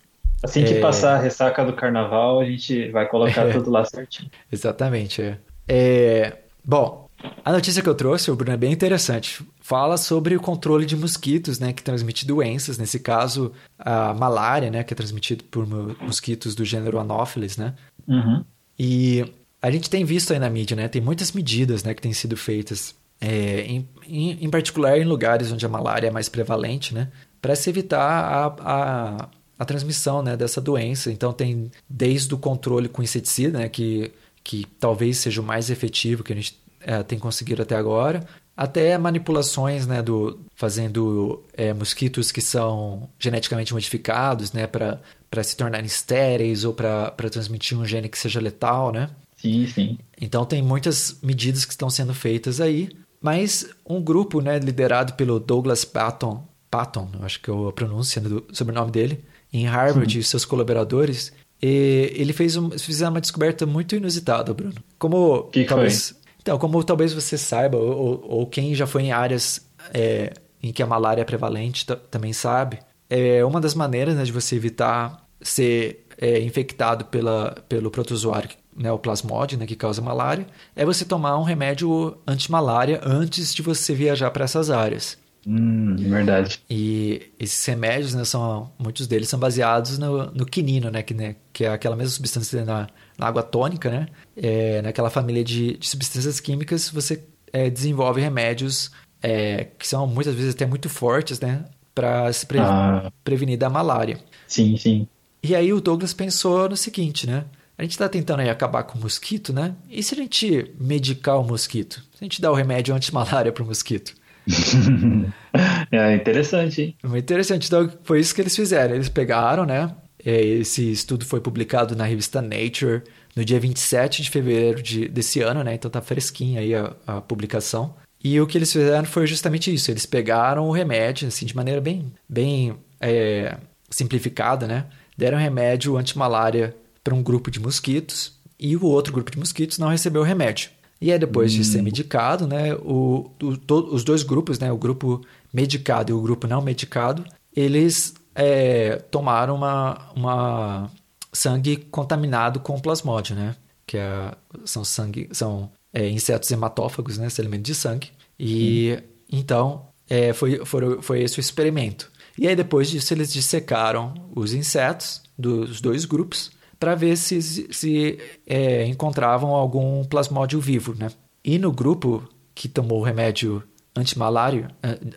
[SPEAKER 3] Assim que é... passar a ressaca do carnaval, a gente vai colocar é... tudo lá certinho.
[SPEAKER 2] Exatamente. É. é. Bom, a notícia que eu trouxe, o Bruno, é bem interessante. Fala sobre o controle de mosquitos, né, que transmite doenças. Nesse caso, a malária, né, que é transmitido por mosquitos do gênero Anopheles, né?
[SPEAKER 3] Uhum.
[SPEAKER 2] E a gente tem visto aí na mídia, né, tem muitas medidas, né, que têm sido feitas, é, em, em, em, particular em lugares onde a malária é mais prevalente, né, para se evitar a, a a transmissão né, dessa doença. Então tem desde o controle com inseticida, né, que, que talvez seja o mais efetivo que a gente é, tem conseguido até agora, até manipulações, né, do, fazendo é, mosquitos que são geneticamente modificados, né, para se tornarem estéreis ou para transmitir um gene que seja letal, né?
[SPEAKER 3] Sim, sim.
[SPEAKER 2] Então tem muitas medidas que estão sendo feitas aí, mas um grupo, né, liderado pelo Douglas Patton, Patton, acho que é a pronúncia do sobrenome dele, em Harvard e seus colaboradores, e ele fez um, uma descoberta muito inusitada, Bruno. Como
[SPEAKER 3] que
[SPEAKER 2] talvez,
[SPEAKER 3] foi?
[SPEAKER 2] então, como talvez você saiba ou, ou quem já foi em áreas é, em que a malária é prevalente também sabe, é uma das maneiras né, de você evitar ser é, infectado pela, pelo protozoário né, o plasmode, né, que causa malária, é você tomar um remédio anti-malária antes de você viajar para essas áreas.
[SPEAKER 3] Hum, verdade.
[SPEAKER 2] E esses remédios, né, são, muitos deles são baseados no, no quinino, né, que, né, que é aquela mesma substância na, na água tônica, né? É, naquela família de, de substâncias químicas, você é, desenvolve remédios é, que são muitas vezes até muito fortes, né? Para se pre ah. prevenir da malária.
[SPEAKER 3] Sim, sim.
[SPEAKER 2] E aí o Douglas pensou no seguinte, né? A gente está tentando aí acabar com o mosquito, né? E se a gente medicar o mosquito? Se a gente dá o remédio anti-malária para o mosquito?
[SPEAKER 3] é interessante, hein?
[SPEAKER 2] Muito interessante. Então, foi isso que eles fizeram. Eles pegaram, né? É, esse estudo foi publicado na revista Nature no dia 27 de fevereiro de, desse ano, né? Então tá fresquinha aí a, a, publicação. E o que eles fizeram foi justamente isso. Eles pegaram o remédio, assim, de maneira bem, bem é, simplificada, né? Deram remédio anti-malária para um grupo de mosquitos e o outro grupo de mosquitos não recebeu o remédio. E aí, depois hum. de ser hum. medicado, né, o, o to, os dois grupos, né, o grupo medicado e o grupo não medicado, eles é, tomaram uma, uma sangue contaminado com plasmódio, né? Que é, são sangue, são é, insetos hematófagos, né? Esse elemento de sangue. E hum. então é, foi, foi, foi esse o experimento. E aí, depois disso, eles dissecaram os insetos dos dois grupos para ver se, se é, encontravam algum plasmódio vivo, né? E no grupo que tomou o remédio antimalária,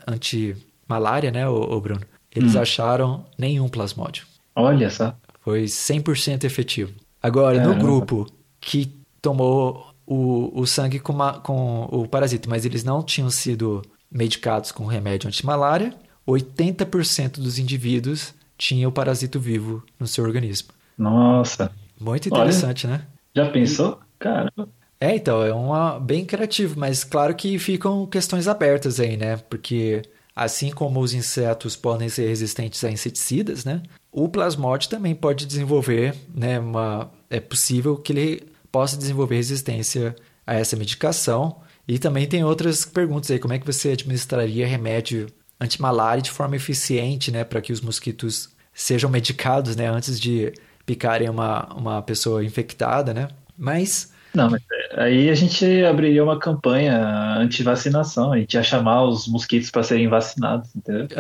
[SPEAKER 2] antimalária, né, o, Bruno? Eles hum. acharam nenhum plasmódio.
[SPEAKER 3] Olha só.
[SPEAKER 2] Foi 100% efetivo. Agora, Caramba. no grupo que tomou o, o sangue com, uma, com o parasita, mas eles não tinham sido medicados com remédio antimalária, 80% dos indivíduos tinham o parasito vivo no seu organismo.
[SPEAKER 3] Nossa.
[SPEAKER 2] Muito interessante,
[SPEAKER 3] Olha,
[SPEAKER 2] né?
[SPEAKER 3] Já pensou? Caramba.
[SPEAKER 2] É, então, é uma, bem criativo, mas claro que ficam questões abertas aí, né? Porque assim como os insetos podem ser resistentes a inseticidas, né? O plasmode também pode desenvolver, né? Uma, é possível que ele possa desenvolver resistência a essa medicação. E também tem outras perguntas aí, como é que você administraria remédio antimalária de forma eficiente, né? Para que os mosquitos sejam medicados, né? Antes de picarem uma, uma pessoa infectada, né? Mas
[SPEAKER 3] não, mas aí a gente abriria uma campanha anti-vacinação, a gente ia chamar os mosquitos para serem vacinados, entendeu?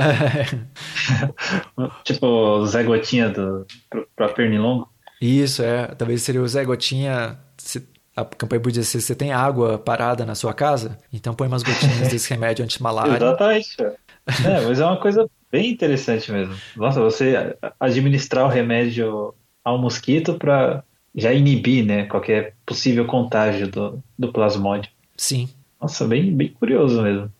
[SPEAKER 3] tipo o Zé Gotinha do, pra Pernilongo.
[SPEAKER 2] Isso, é. Talvez seria o Zé Gotinha. A campanha podia ser: você tem água parada na sua casa? Então põe umas gotinhas desse remédio anti-malária.
[SPEAKER 3] Exatamente. É, mas é uma coisa bem interessante mesmo. Nossa, você administrar o remédio ao mosquito para já inibir, né, qualquer possível contágio do, do plasmódio.
[SPEAKER 2] Sim.
[SPEAKER 3] Nossa, bem, bem curioso mesmo.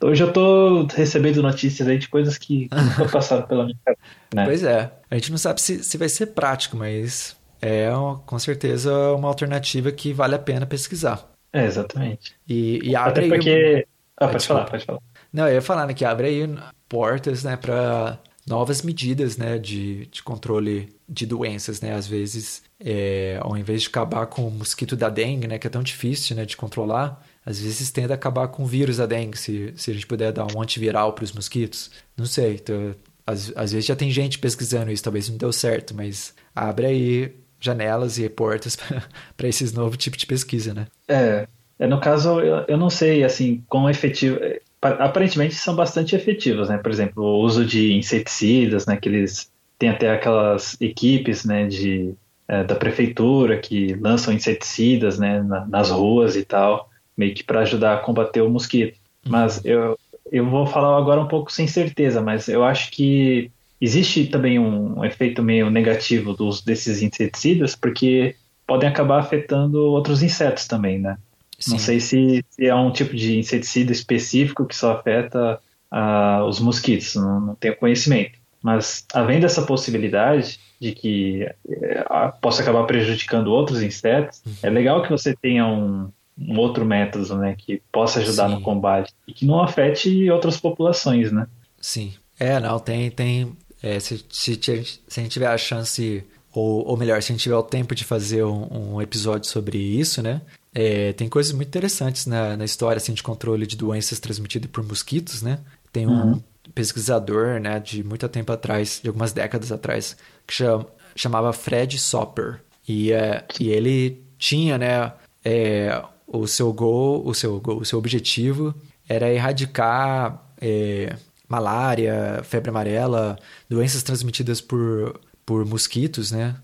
[SPEAKER 3] Hoje eu tô recebendo notícias aí de coisas que nunca passaram pela minha cabeça. Né?
[SPEAKER 2] Pois é. A gente não sabe se, se vai ser prático, mas é com certeza uma alternativa que vale a pena pesquisar.
[SPEAKER 3] É, exatamente.
[SPEAKER 2] E, e abre
[SPEAKER 3] Até porque... Ah, pode falar, pode falar.
[SPEAKER 2] Não, eu ia falar né, que abre aí portas né, para novas medidas né, de, de controle de doenças, né? Às vezes, é, ao invés de acabar com o mosquito da dengue, né, que é tão difícil né, de controlar, às vezes tenta acabar com o vírus da dengue, se, se a gente puder dar um antiviral para os mosquitos. Não sei, então, às, às vezes já tem gente pesquisando isso, talvez não deu certo, mas abre aí janelas e portas para esses novos tipos de pesquisa, né?
[SPEAKER 3] É, é no caso, eu, eu não sei, assim, quão efetivo aparentemente são bastante efetivos, né? Por exemplo, o uso de inseticidas, né? Que eles têm até aquelas equipes, né? De, é, da prefeitura que lançam inseticidas, né? Na, nas ruas e tal, meio que para ajudar a combater o mosquito. Mas eu, eu vou falar agora um pouco sem certeza, mas eu acho que existe também um, um efeito meio negativo dos, desses inseticidas, porque podem acabar afetando outros insetos também, né? Sim. Não sei se, se, é um tipo de inseticida específico que só afeta uh, os mosquitos, não, não, tenho conhecimento. Mas havendo essa possibilidade de que uh, possa acabar prejudicando outros insetos, uhum. é legal que você tenha um, um outro método né, que possa ajudar Sim. no combate e que não afete outras populações, né?
[SPEAKER 2] Sim. É, não, tem. tem é, se, se, se, a gente tiver a chance, ou, ou melhor, se a gente tiver o tempo de fazer um, um episódio sobre isso, né? É, tem coisas muito interessantes na, na história assim, de controle de doenças transmitidas por mosquitos, né? Tem um uhum. Pesquisador, né, de muito tempo atrás, de algumas décadas atrás, que chama, chamava Fred Sopper. E, é, e ele tinha, né, é, o seu gol, o seu o seu objetivo era erradicar é, malária, febre amarela, doenças transmitidas por, por mosquitos, né?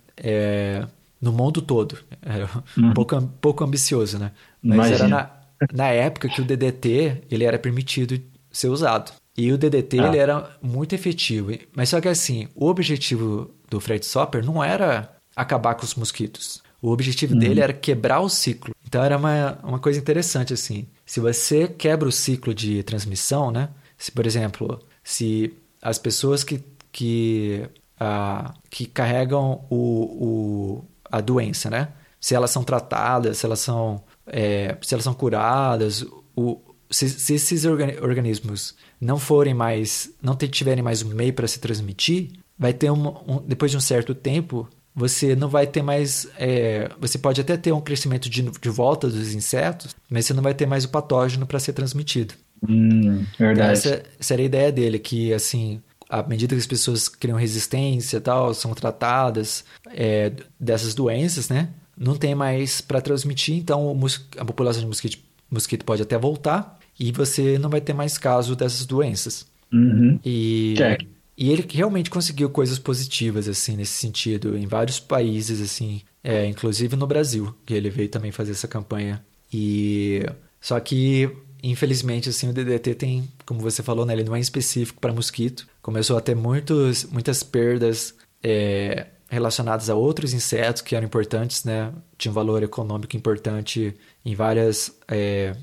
[SPEAKER 2] No mundo todo. Era um uhum. pouco, pouco ambicioso, né? Mas Imagina. era na, na época que o DDT ele era permitido ser usado. E o DDT ah. ele era muito efetivo. Mas só que assim, o objetivo do Fred Sopper não era acabar com os mosquitos. O objetivo uhum. dele era quebrar o ciclo. Então era uma, uma coisa interessante assim. Se você quebra o ciclo de transmissão, né? Se, por exemplo, se as pessoas que, que, uh, que carregam o, o a doença, né? Se elas são tratadas, se elas são, é, se elas são curadas, o, se, se esses organismos não forem mais, não tiverem mais um meio para se transmitir, vai ter um, um, depois de um certo tempo, você não vai ter mais, é, você pode até ter um crescimento de, de volta dos insetos, mas você não vai ter mais o patógeno para ser transmitido.
[SPEAKER 3] Hum, verdade.
[SPEAKER 2] Essa, essa era a ideia dele, que assim, à medida que as pessoas criam resistência tal, são tratadas é, dessas doenças, né? Não tem mais para transmitir, então a população de mosquito, mosquito pode até voltar e você não vai ter mais caso dessas doenças.
[SPEAKER 3] Uhum.
[SPEAKER 2] E,
[SPEAKER 3] Check.
[SPEAKER 2] e ele realmente conseguiu coisas positivas, assim, nesse sentido, em vários países, assim, é, inclusive no Brasil, que ele veio também fazer essa campanha. E só que, infelizmente, assim, o DDT tem, como você falou, né, ele não é específico para mosquito. Começou a ter muitos, muitas perdas é, relacionadas a outros insetos que eram importantes, né? Tinha um valor econômico importante em várias é,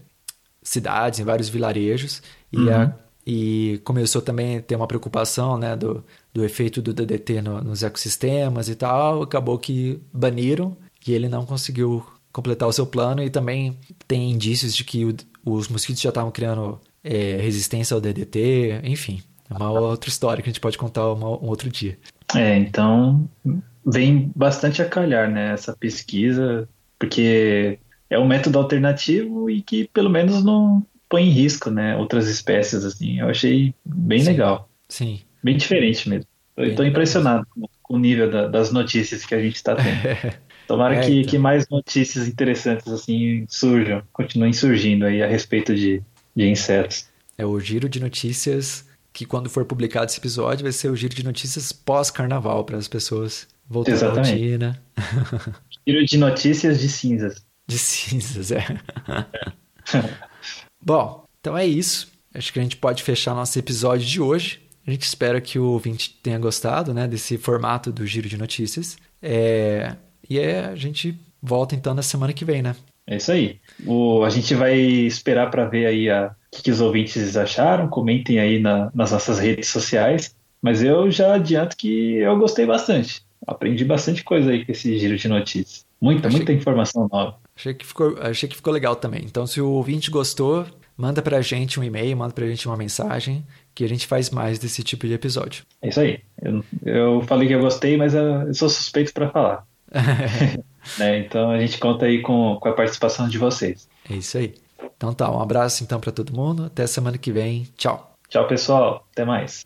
[SPEAKER 2] cidades, em vários vilarejos. E,
[SPEAKER 3] Uhum.
[SPEAKER 2] a- e começou também a ter uma preocupação, né, do, do efeito do DDT no- nos ecossistemas e tal. Acabou que baniram e ele não conseguiu completar o seu plano. E também tem indícios de que o- os mosquitos já estavam criando é, resistência ao DDT. Enfim, é uma outra história que a gente pode contar uma- um outro dia.
[SPEAKER 3] É, então vem bastante a calhar, né, essa pesquisa, porque é um método alternativo e que pelo menos não põe em risco, né, outras espécies, assim. Eu achei bem
[SPEAKER 2] Sim.
[SPEAKER 3] legal,
[SPEAKER 2] Sim.
[SPEAKER 3] bem diferente mesmo. Eu estou impressionado com, com o nível da- das notícias que a gente está tendo. Tomara
[SPEAKER 2] É,
[SPEAKER 3] que,
[SPEAKER 2] então.
[SPEAKER 3] que mais notícias interessantes assim surjam, continuem surgindo aí a respeito de, de insetos.
[SPEAKER 2] É o giro de notícias que quando for publicado esse episódio vai ser o giro de notícias pós-carnaval para as pessoas voltarem à rotina
[SPEAKER 3] Giro de notícias de cinzas.
[SPEAKER 2] De cinzas, é. Bom, então é isso. Acho que a gente pode fechar nosso episódio de hoje. A gente espera que o ouvinte tenha gostado, né, desse formato do giro de notícias. É... E é, a gente volta então na semana que vem, né?
[SPEAKER 3] É isso aí. O, a gente vai esperar para ver aí a, o que, os ouvintes acharam. Comentem aí na- nas nossas redes sociais. Mas eu já adianto que eu gostei bastante. Aprendi bastante coisa aí com esse giro de notícias. Muita,
[SPEAKER 2] Achei-
[SPEAKER 3] muita informação nova.
[SPEAKER 2] Achei que ficou, achei que ficou legal também. Então, se o ouvinte gostou, manda pra gente um e-mail, manda pra gente uma mensagem, que a gente faz mais desse tipo de episódio.
[SPEAKER 3] É isso aí. Eu, eu falei que eu gostei, mas eu, eu sou suspeito para falar. né? Então a gente conta aí com, com a participação de vocês.
[SPEAKER 2] É isso aí. Então tá, um abraço então pra todo mundo. Até semana que vem. Tchau.
[SPEAKER 3] Tchau, pessoal. Até mais.